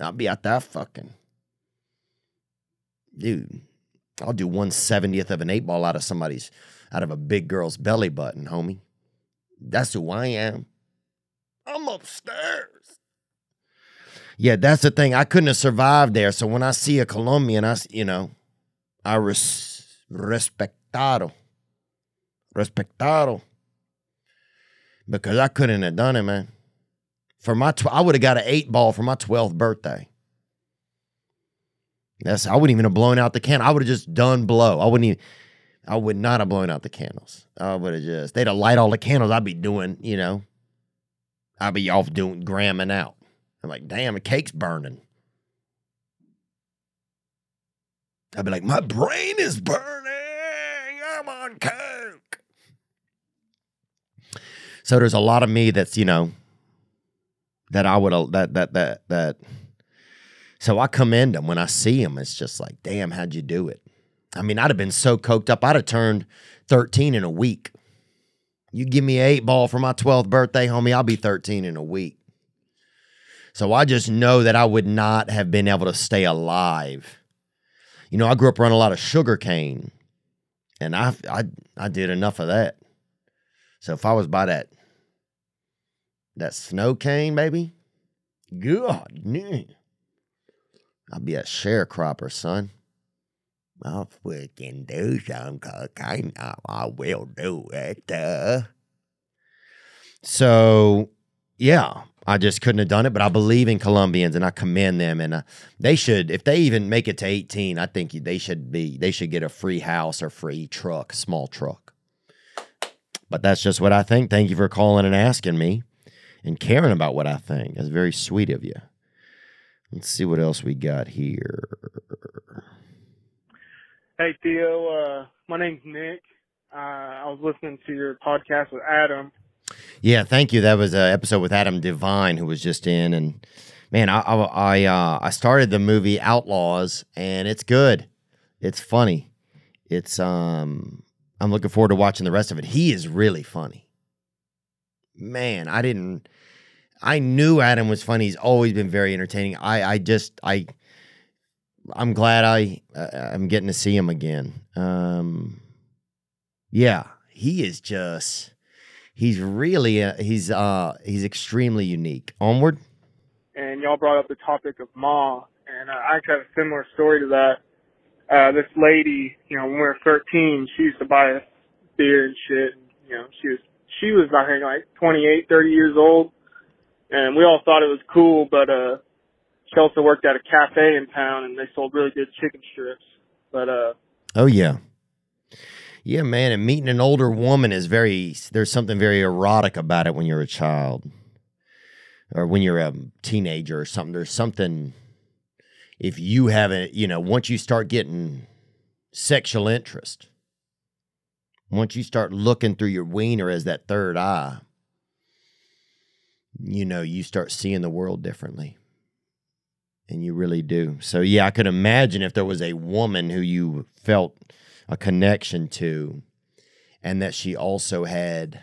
Speaker 1: I'll be out that fucking. Dude, I'll do one seventieth of an eight ball out of somebody's, out of a big girl's belly button, homie. That's who I am. I'm upstairs. Yeah, that's the thing. I couldn't have survived there. So when I see a Colombian, I, you know, I res- respectado. Respectado. Because I couldn't have done it, man. For my, tw- I would have got an eight ball for my 12th birthday. That's I wouldn't even have blown out the candle. I would have just done blow. I wouldn't even I would not have blown out the candles. I would have just they'd have light all the candles. I'd be doing, you know, I'd be off doing gramming out. I'm like, damn, the cake's burning. I'd be like, my brain is burning. I'm on coke. So there's a lot of me that's, you know, that I would that that that that so I commend them when I see them. It's just like, damn, how'd you do it? I mean, I'd have been so coked up. I'd have turned 13 in a week. You give me eight ball for my 12th birthday, homie, I'll be 13 in a week. So I just know that I would not have been able to stay alive. You know, I grew up around a lot of sugar cane, and I, I, I did enough of that. So if I was by that, that snow cane, baby, God, damn. I'll be a sharecropper, son. I'll freaking do some cocaine. I, I will do it. uh. So, yeah, I just couldn't have done it, but I believe in Colombians and I commend them. And uh, they should, if they even make it to 18, I think they should be, they should get a free house or free truck, small truck. But that's just what I think. Thank you for calling and asking me and caring about what I think. That's very sweet of you. Let's see what else we got here.
Speaker 7: Hey Theo, uh, my name's Nick. Uh, I was listening to your podcast with Adam.
Speaker 1: Yeah, thank you. That was an episode with Adam DeVine who was just in, and man, I I I, uh, I started the movie Outlaws, and it's good. It's funny. It's um, I'm looking forward to watching the rest of it. He is really funny. Man, I didn't. I knew Adam was funny. He's always been very entertaining. I I just I. I'm glad I uh, I'm getting to see him again. Um, yeah, he is just he's really uh, he's uh he's extremely unique. Onward.
Speaker 7: and y'all brought up the topic of Ma, and uh, I actually have a similar story to that. Uh, this lady, you know, when we were 13, she used to buy us beer and shit. And, you know, she was she was I think like 28, 30 years old, and we all thought it was cool. But uh, she also worked at a cafe in town, and they sold really good chicken strips. But uh,
Speaker 1: Oh yeah. Yeah, man, and meeting an older woman is very there's something very erotic about it when you're a child. Or when you're a teenager or something. There's something if you haven't, you know, once you start getting sexual interest, Once you start looking through your wiener as that third eye, you know, you start seeing the world differently. And you really do. So, yeah, I could imagine if there was a woman who you felt a connection to and that she also had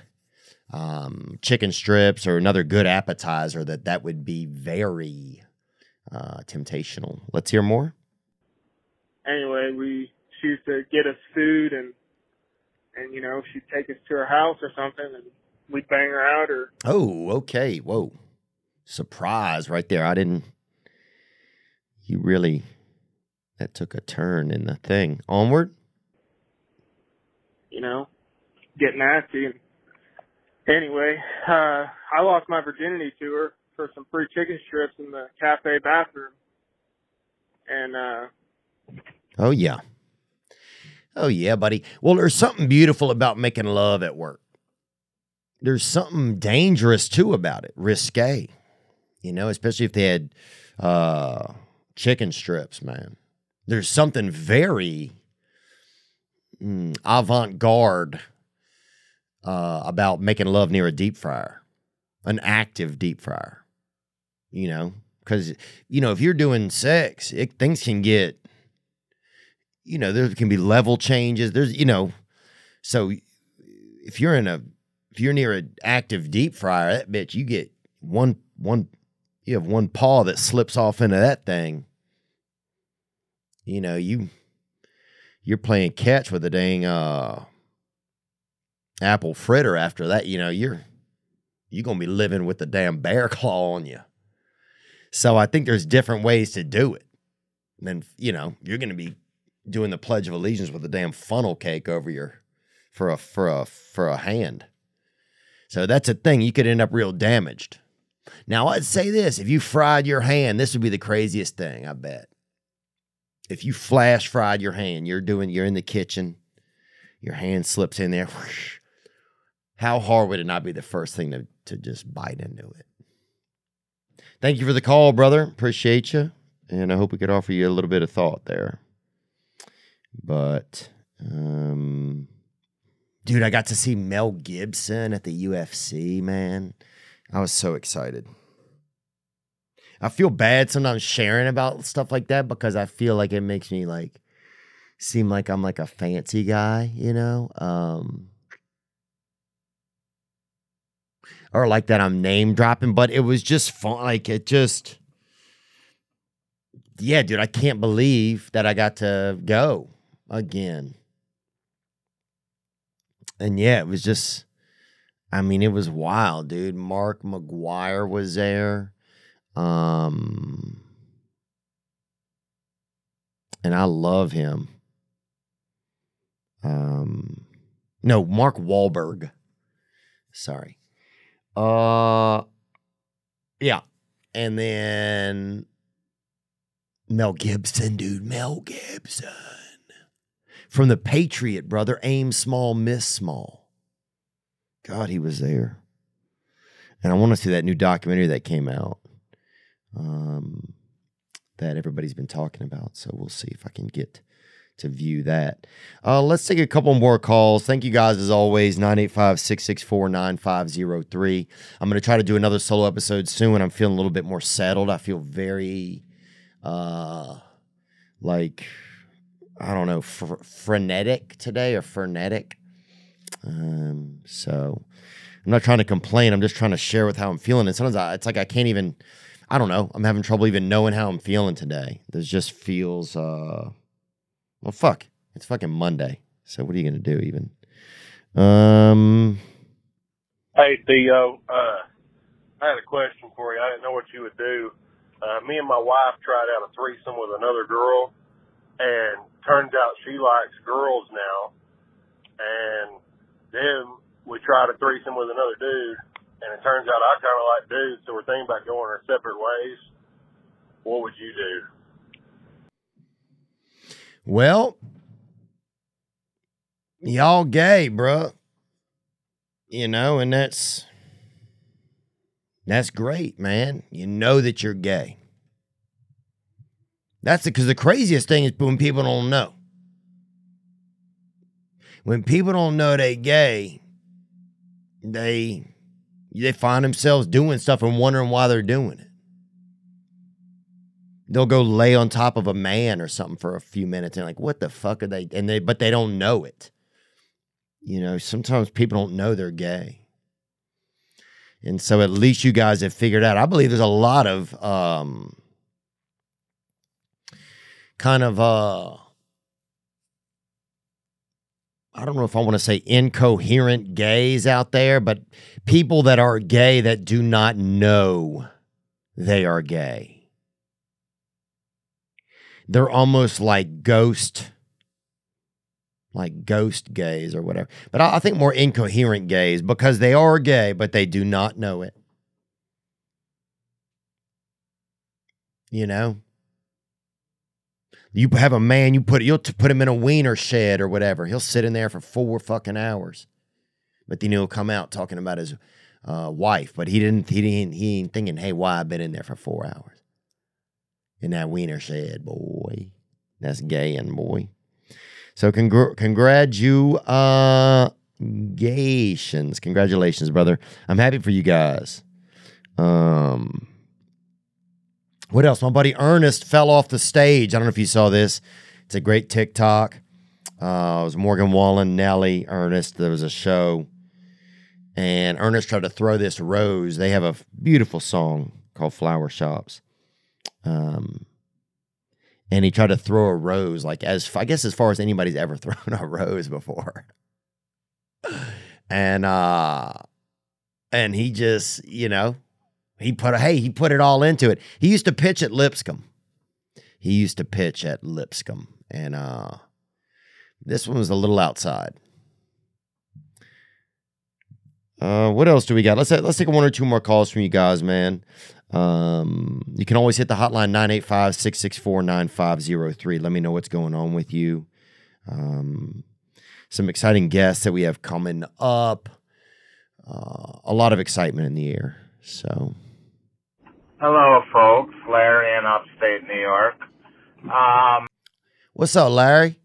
Speaker 1: um, chicken strips or another good appetizer, that that would be very uh, temptational. Let's hear more.
Speaker 7: Anyway, we used to get us food and and you know she'd take us to her house or something and we'd bang her out or
Speaker 1: Oh, okay. Whoa. Surprise right there. I didn't. You really. That took a turn in the thing. Onward?
Speaker 7: you know get nasty and anyway uh I lost my virginity to her for some free chicken strips in the cafe bathroom and uh
Speaker 1: Oh, yeah. Oh, yeah, buddy. Well, there's something beautiful about making love at work. There's something dangerous too about it, risque. You know, especially if they had uh, chicken strips, man. There's something very mm, avant garde uh, about making love near a deep fryer, an active deep fryer. You know, because, you know, if you're doing sex, it, things can get you know, there can be level changes. There's, you know, so if you're in a, if you're near an active deep fryer, that bitch, you get one, one, you have one paw that slips off into that thing. You know, you, you're playing catch with a dang, uh, apple fritter after that. You know, you're, you're to be living with the damn bear claw on you. So I think there's different ways to do it. And then, you know, you're to be doing the Pledge of Allegiance with a damn funnel cake over your for a for a for a hand. So that's a thing. You could end up real damaged. Now I'd say this: if you fried your hand, this would be the craziest thing. I bet. If you flash fried your hand, you're doing you're in the kitchen, your hand slips in there. Whoosh, how hard would it not be the first thing to to just bite into it? Thank you for the call, brother. Appreciate you, and I hope we could offer you a little bit of thought there. But um dude, I got to see Mel Gibson at the UFC, man. I was so excited. I feel bad sometimes sharing about stuff like that because I feel like it makes me like seem like I'm like a fancy guy, you know? Um or like that I'm name dropping, but it was just fun. Like it just yeah, dude, I can't believe that I got to go again. And yeah, it was just, I mean, it was wild, dude. Mark McGuire was there. Um, and I love him. Um, no, Mark Wahlberg. Sorry. Uh, yeah. And then Mel Gibson, dude. Mel Gibson from the Patriot, brother. Aim small, miss small. God, he was there. And I want to see that new documentary that came out um, that everybody's been talking about. So we'll see if I can get to view that. Uh, let's take a couple more calls. Thank you guys as always. 985 664 9503. I'm going to try to do another solo episode soon I'm feeling a little bit more settled. I feel very, uh, like, I don't know, fr- frenetic today or frenetic. Um, so I'm not trying to complain. I'm just trying to share with how I'm feeling. And sometimes I, it's like I can't even, I don't know. I'm having trouble even knowing how I'm feeling today. This just feels, uh, well, fuck. It's fucking Monday. So what are you going to do even? Um,
Speaker 8: Hey Theo, uh, I had a question for you. I didn't know what you would do. Uh, me and my wife tried out a threesome with another girl, and turns out she likes girls now. And then we tried a threesome with another dude, and it turns out I kind of like dudes, so we're thinking about going our separate ways. What would you do?
Speaker 1: well, y'all gay, bruh. You know, and that's that's great, man. You know that you're gay. That's because the craziest thing is when people don't know. when people don't know they gay, they they find themselves doing stuff and wondering why they're doing it. They'll go lay on top of a man or something for a few minutes and like, what the fuck are they? And they but they don't know it. You know, sometimes people don't know they're gay. And so at least you guys have figured out. I believe there's a lot of um kind of uh I don't know if I want to say incoherent gays out there, but people that are gay that do not know they are gay. They're almost like ghost, like ghost gays or whatever. But I, I think more incoherent gays because they are gay, but they do not know it. You know? You have a man, you put you'll put him in a wiener shed or whatever. He'll sit in there for four fucking hours, but then he'll come out talking about his uh, wife. But he didn't. He didn't. He ain't thinking, "Hey, why I been in there for four hours in that wiener shed, boy? That's gay and boy." So congr- congratulations, congratulations, brother. I'm happy for you guys. Um. What else? My buddy Ernest fell off the stage. I don't know if you saw this. It's a great TikTok. Uh, it was Morgan Wallen, Nelly, Ernest. There was a show, and Ernest tried to throw this rose. They have a beautiful song called "Flower Shops," um, and he tried to throw a rose, like as I guess as far as anybody's ever thrown a rose before, and uh, and he just you know he put hey, he put it all into it. He used to pitch at Lipscomb. He used to pitch at Lipscomb. And uh this one was a little outside. Uh what else do we got? Let's let's take one or two more calls from you guys, man. Um you can always hit the hotline 985-664-9503. Let me know what's going on with you. Um some exciting guests that we have coming up. Uh, a lot of excitement in the air. So
Speaker 9: Hello, folks. Larry in upstate New York. Um,
Speaker 1: What's up, Larry?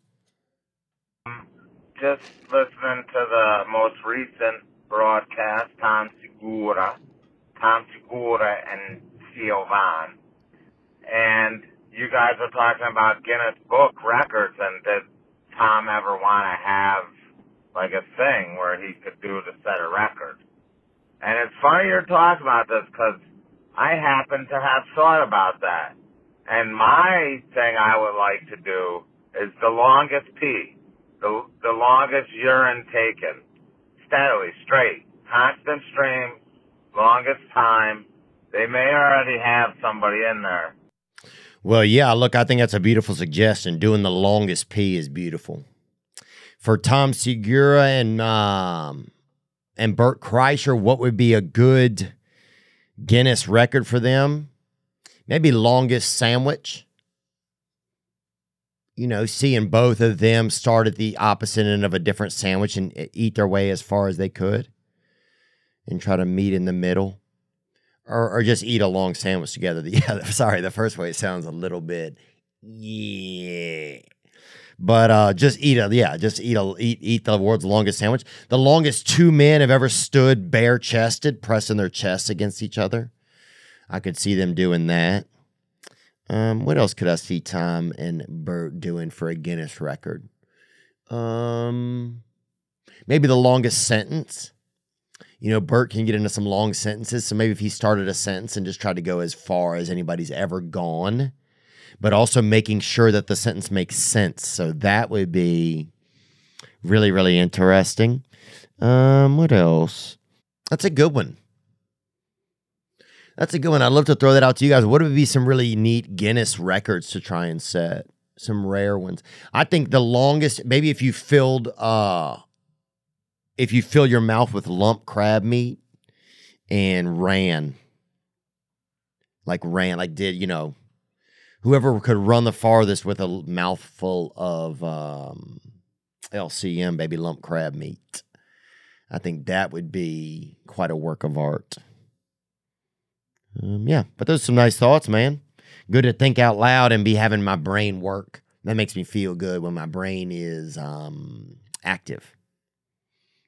Speaker 9: just listening to the most recent broadcast, Tom Segura, Tom Segura and Von. And you guys were talking about Guinness Book records and did Tom ever want to have like a thing where he could do to set a record? And it's funny you're talking about this because I happen to have thought about that. And my thing I would like to do is the longest pee, the, the longest urine taken, steadily, straight, constant stream, longest time. They may already have somebody in there.
Speaker 1: Well, yeah, look, I think that's a beautiful suggestion. Doing the longest pee is beautiful. For Tom Segura and um and Bert Kreischer, what would be a good Guinness record for them? Maybe longest sandwich. You know, seeing both of them start at the opposite end of a different sandwich and eat their way as far as they could and try to meet in the middle. Or, or just eat a long sandwich together. Yeah, sorry, the first way sounds a little bit, yeah. But uh, just eat a yeah, just eat a eat eat the world's longest sandwich. The longest two men have ever stood bare chested, pressing their chests against each other. I could see them doing that. Um, what else could I see Tom and Bert doing for a Guinness record? Um, maybe the longest sentence. You know, Bert can get into some long sentences. So maybe if he started a sentence and just tried to go as far as anybody's ever gone, but also making sure that the sentence makes sense. So that would be really, really interesting. Um, what else? That's a good one. That's a good one. I'd love to throw that out to you guys. What would be some really neat Guinness records to try and set? Some rare ones. I think the longest, maybe if you filled uh if you fill your mouth with lump crab meat and ran. Like ran, like did, you know, whoever could run the farthest with a mouthful of um LCM baby lump crab meat. I think that would be quite a work of art. Um, yeah, but those are some nice thoughts, man. Good to think out loud and be having my brain work. That makes me feel good when my brain is um, active.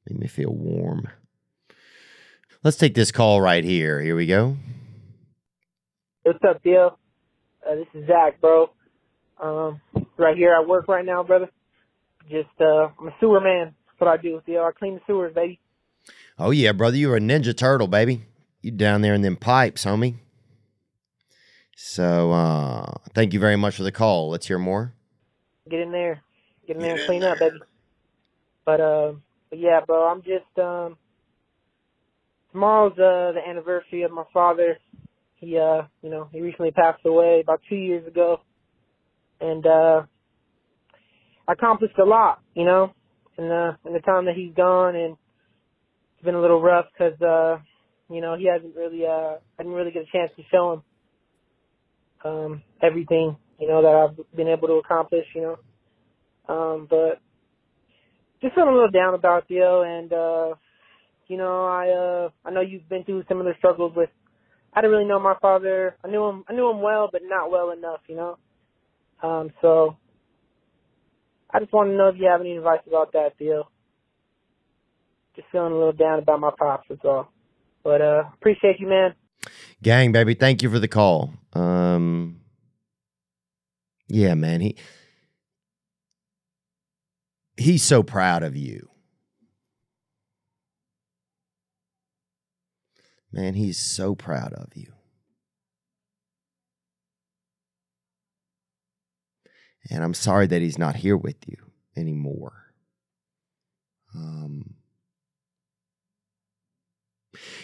Speaker 1: Make me feel warm. Let's take this call right here. Here we go.
Speaker 10: What's up, Theo? Uh, this is Zach, bro. Um, right here at work right now, brother. Just, uh, I'm a sewer man. That's what I do, Theo. I clean the sewers, baby.
Speaker 1: Oh yeah, brother, you're a ninja turtle, baby. You down there in them pipes, homie. So uh thank you very much for the call. Let's hear more.
Speaker 10: Get in there. Get in there and clean up, baby. But, uh, but yeah, bro, I'm just, um, tomorrow's, uh, the anniversary of my father. He, uh, you know, he recently passed away about two years ago. And, uh, accomplished a lot, you know, in the, in the time that he's gone and it's been a little rough because, uh, you know, he hasn't really, uh, I didn't really get a chance to show him, um, everything, you know, that I've been able to accomplish, you know. Um, but just feeling a little down about Theo, and, uh, you know, I, uh, I know you've been through similar struggles with, I didn't really know my father. I knew him, I knew him well, but not well enough, you know. Um, so I just want to know if you have any advice about that, deal. Just feeling a little down about my pops, that's all. But, uh, appreciate you, man.
Speaker 1: Gang, baby, thank you for the call. Um Yeah, man, he he's so proud of you. Man, he's so proud of you. And I'm sorry that he's not here with you anymore. Um,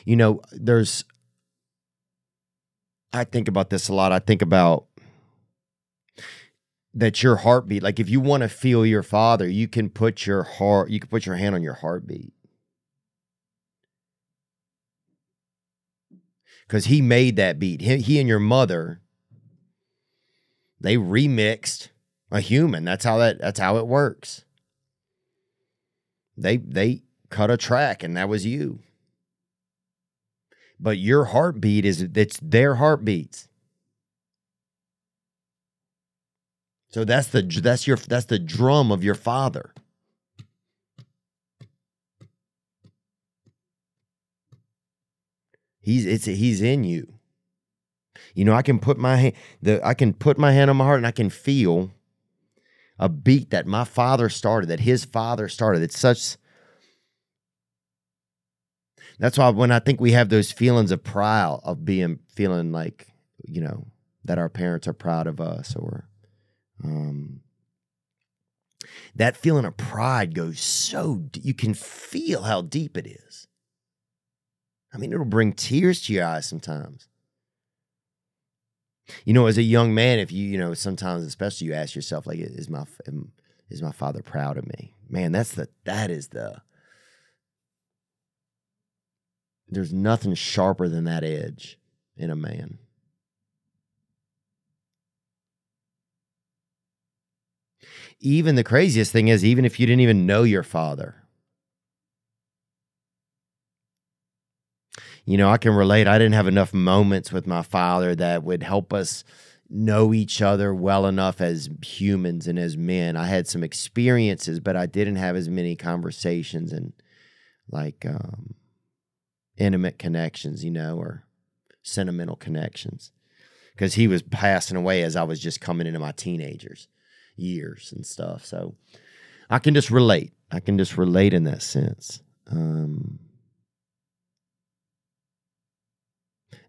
Speaker 1: you know, there's, I think about this a lot. I think about that your heartbeat, like if you want to feel your father, you can put your heart, you can put your hand on your heartbeat. Because he made that beat. He, he and your mother, they remixed a human. That's how that that's how it works. They they cut a track and that was you. But your heartbeat is it's their heartbeats. So that's the that's your that's the drum of your father. He's it's he's in you. You know, I can put my hand the I can put my hand on my heart and I can feel a beat that my father started, that his father started. It's such that's why when I think we have those feelings of pride of being feeling like, you know, that our parents are proud of us or um that feeling of pride goes so you can feel how deep it is. I mean, it'll bring tears to your eyes sometimes. You know, as a young man, if you, you know, sometimes especially you ask yourself, like, is my is my father proud of me? Man, that's the that is the there's nothing sharper than that edge in a man. Even the craziest thing is, even if you didn't even know your father, you know, I can relate. I didn't have enough moments with my father that would help us know each other well enough as humans and as men. I had some experiences, but I didn't have as many conversations and like um, intimate connections, you know, or sentimental connections. Because he was passing away as I was just coming into my teenagers years and stuff. So I can just relate. I can just relate in that sense. Um,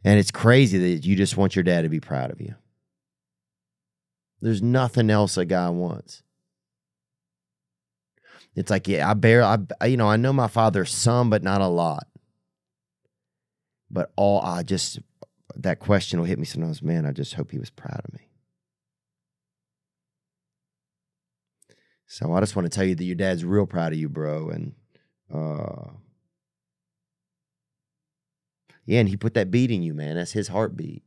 Speaker 1: And it's crazy that you just want your dad to be proud of you. There's nothing else a guy wants. It's like, yeah, I bear, I, you know, I know my father's some, but not a lot. But all I just, that question will hit me sometimes, man, I just hope he was proud of me. So I just want to tell you that your dad's real proud of you, bro. And, uh, yeah, and he put that beat in you, man. That's his heartbeat.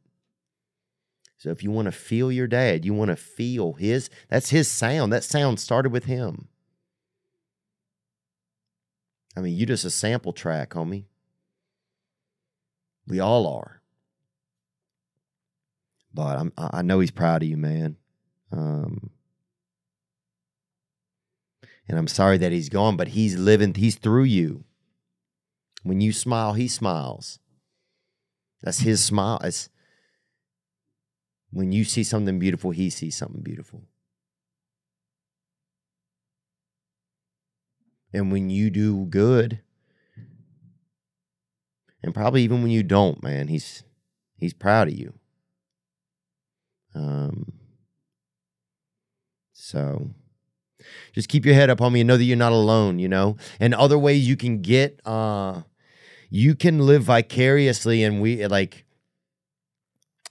Speaker 1: So if you want to feel your dad, you want to feel his, that's his sound. That sound started with him. I mean, you just a sample track, homie. We all are. But I'm, I know he's proud of you, man. Um, And I'm sorry that he's gone, but he's living, he's through you. When you smile, he smiles. That's his smile. It's when you see something beautiful, he sees something beautiful. And when you do good, and probably even when you don't, man, he's he's proud of you. Um so just keep your head up, homie, and know that you're not alone, you know? And other ways you can get uh you can live vicariously and we like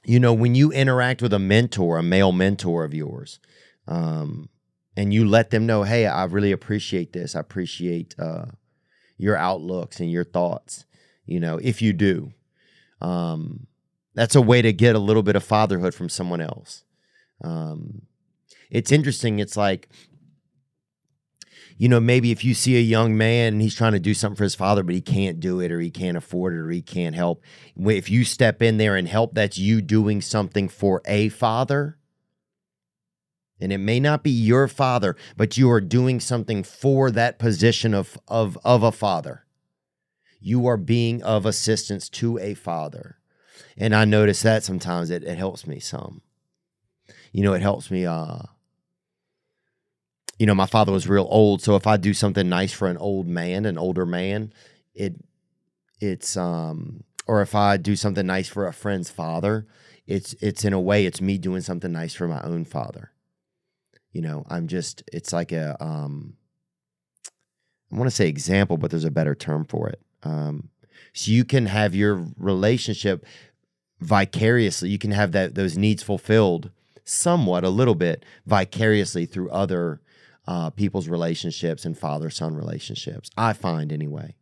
Speaker 1: you know when you interact with a mentor a male mentor of yours um and you let them know hey i really appreciate this. I appreciate uh your outlooks and your thoughts you know if you do um that's a way to get a little bit of fatherhood from someone else. Um it's interesting. It's like you know, maybe if you see a young man and he's trying to do something for his father, but he can't do it or he can't afford it or he can't help, if you step in there and help, that's you doing something for a father. And it may not be your father, but you are doing something for that position of, of, of a father. You are being of assistance to a father. And I notice that sometimes it, it helps me some. You know, it helps me uh you know, my father was real old, so if I do something nice for an old man, an older man, it it's um or if I do something nice for a friend's father, it's it's in a way it's me doing something nice for my own father. You know, I'm just it's like a um I want to say example, but there's a better term for it. Um so you can have your relationship vicariously, you can have that those needs fulfilled somewhat a little bit vicariously through other uh, people's relationships and father son relationships. I find anyway.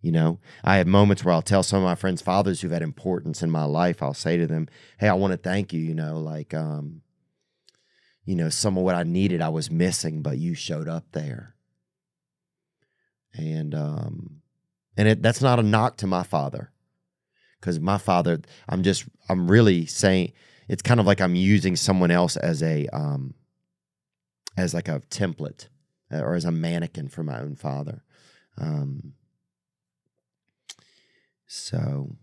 Speaker 1: You know, I have moments where I'll tell some of my friends' fathers who've had importance in my life, I'll say to them, Hey, I want to thank you. You know, like, um, you know, some of what I needed I was missing, but you showed up there. And, um, and it, that's not a knock to my father because my father, I'm just, I'm really saying it's kind of like I'm using someone else as a, um, as like a template uh, or as a mannequin for my own father. Um, so,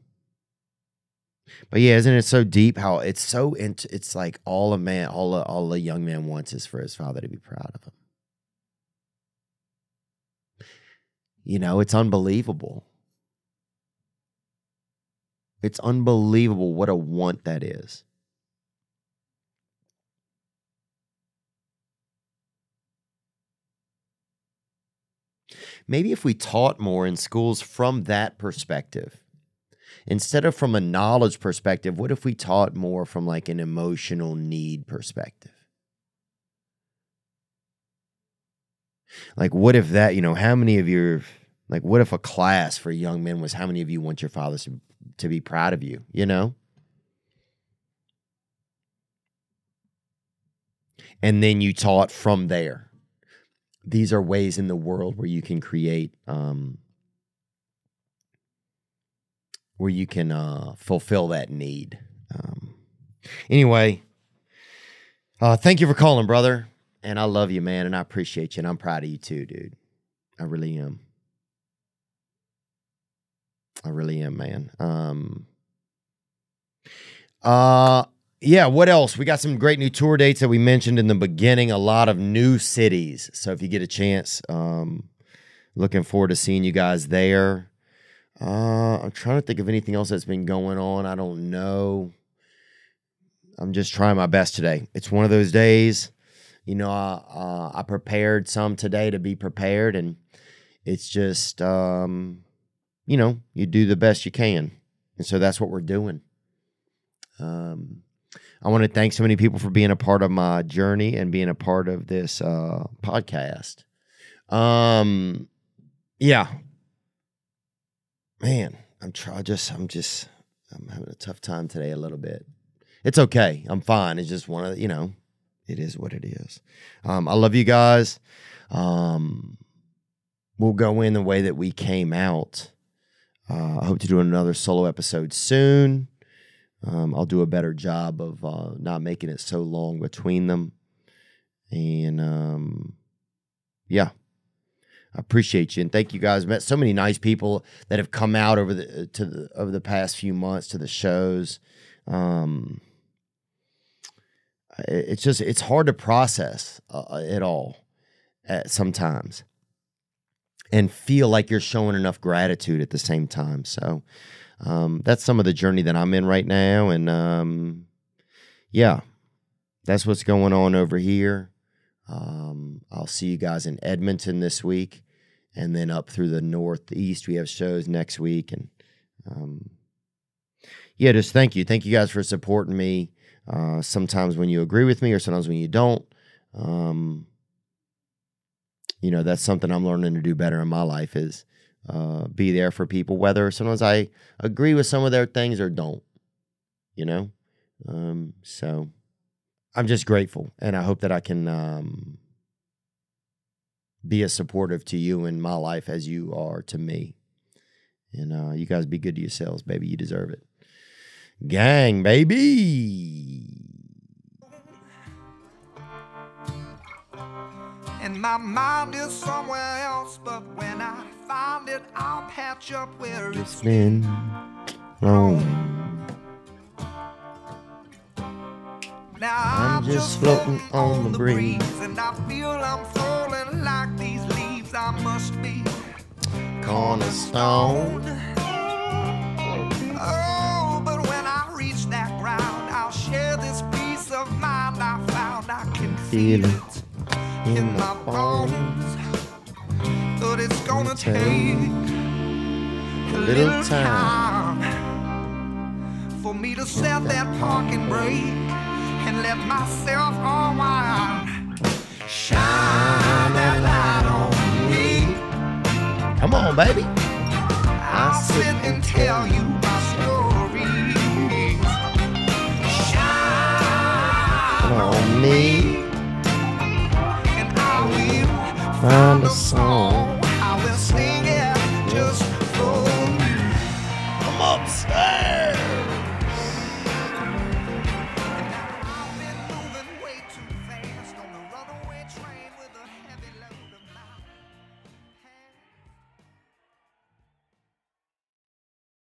Speaker 1: but yeah, isn't it so deep how it's so it's like all a man, all a, all a young man wants is for his father to be proud of him. You know, it's unbelievable. It's unbelievable what a want that is. Maybe if we taught more in schools from that perspective instead of from a knowledge perspective what if we taught more from like an emotional need perspective? Like what if that you know how many of your like what if a class for young men was how many of you want your fathers to, to be proud of you you know? And then you taught from there these are ways in the world where you can create um, where you can uh, fulfill that need um, anyway uh, thank you for calling brother and i love you man and i appreciate you and i'm proud of you too dude. I really am. I really am man. Um, uh yeah, what else? We got some great new tour dates that we mentioned in the beginning. A lot of new cities. So if you get a chance, um, looking forward to seeing you guys there. Uh, I'm trying to think of anything else that's been going on. I don't know. I'm just trying my best today. It's one of those days. You know, I, uh, I prepared some today to be prepared, and it's just, um, you know, you do the best you can, and so that's what we're doing. Um, I want to thank so many people for being a part of my journey and being a part of this uh, podcast. Um, yeah, man, I'm trying. Just, I'm just, I'm having a tough time today a little bit. It's okay. I'm fine. It's just one of you know, it is what it is. Um, I love you guys. Um, we'll go in the way that we came out. Uh, I hope to do another solo episode soon. Um, I'll do a better job of uh, not making it so long between them. And um, yeah, I appreciate you and thank you guys. Met so many nice people that have come out over the to the over the past few months to the shows. Um, it's just it's hard to process uh, it all at sometimes and feel like you're showing enough gratitude at the same time. So um, that's some of the journey that I'm in right now, and um, yeah, that's what's going on over here. Um, I'll see you guys in Edmonton this week, and then up through the Northeast. We have shows next week, and um, yeah, just thank you, thank you guys for supporting me. Uh, sometimes when you agree with me, or sometimes when you don't. Um, you know, that's something I'm learning to do better in my life is uh, be there for people, whether sometimes I agree with some of their things or don't. You know, um, so I'm just grateful, and I hope that I can um, be as supportive to you in my life as you are to me. And uh, you guys be good to yourselves, baby. You deserve it. Gang, baby.
Speaker 11: And my mind is somewhere else, but when I find it, I'll patch up where it's
Speaker 1: been long.
Speaker 11: Now
Speaker 1: I'm just floating on the breeze.
Speaker 11: and I feel I'm falling like these leaves. I must be
Speaker 1: Cornerstone.
Speaker 11: Oh, but when I reach that ground, I'll share this peace of mind I found. I can
Speaker 1: Feel it in my bones.
Speaker 11: but it's gonna
Speaker 1: Take a little time.
Speaker 11: for me to set that parking brake and let myself unwind. Shine that light on me.
Speaker 1: Come on, baby.
Speaker 11: I'll sit and tell you my stories. Shine
Speaker 1: on me find a song.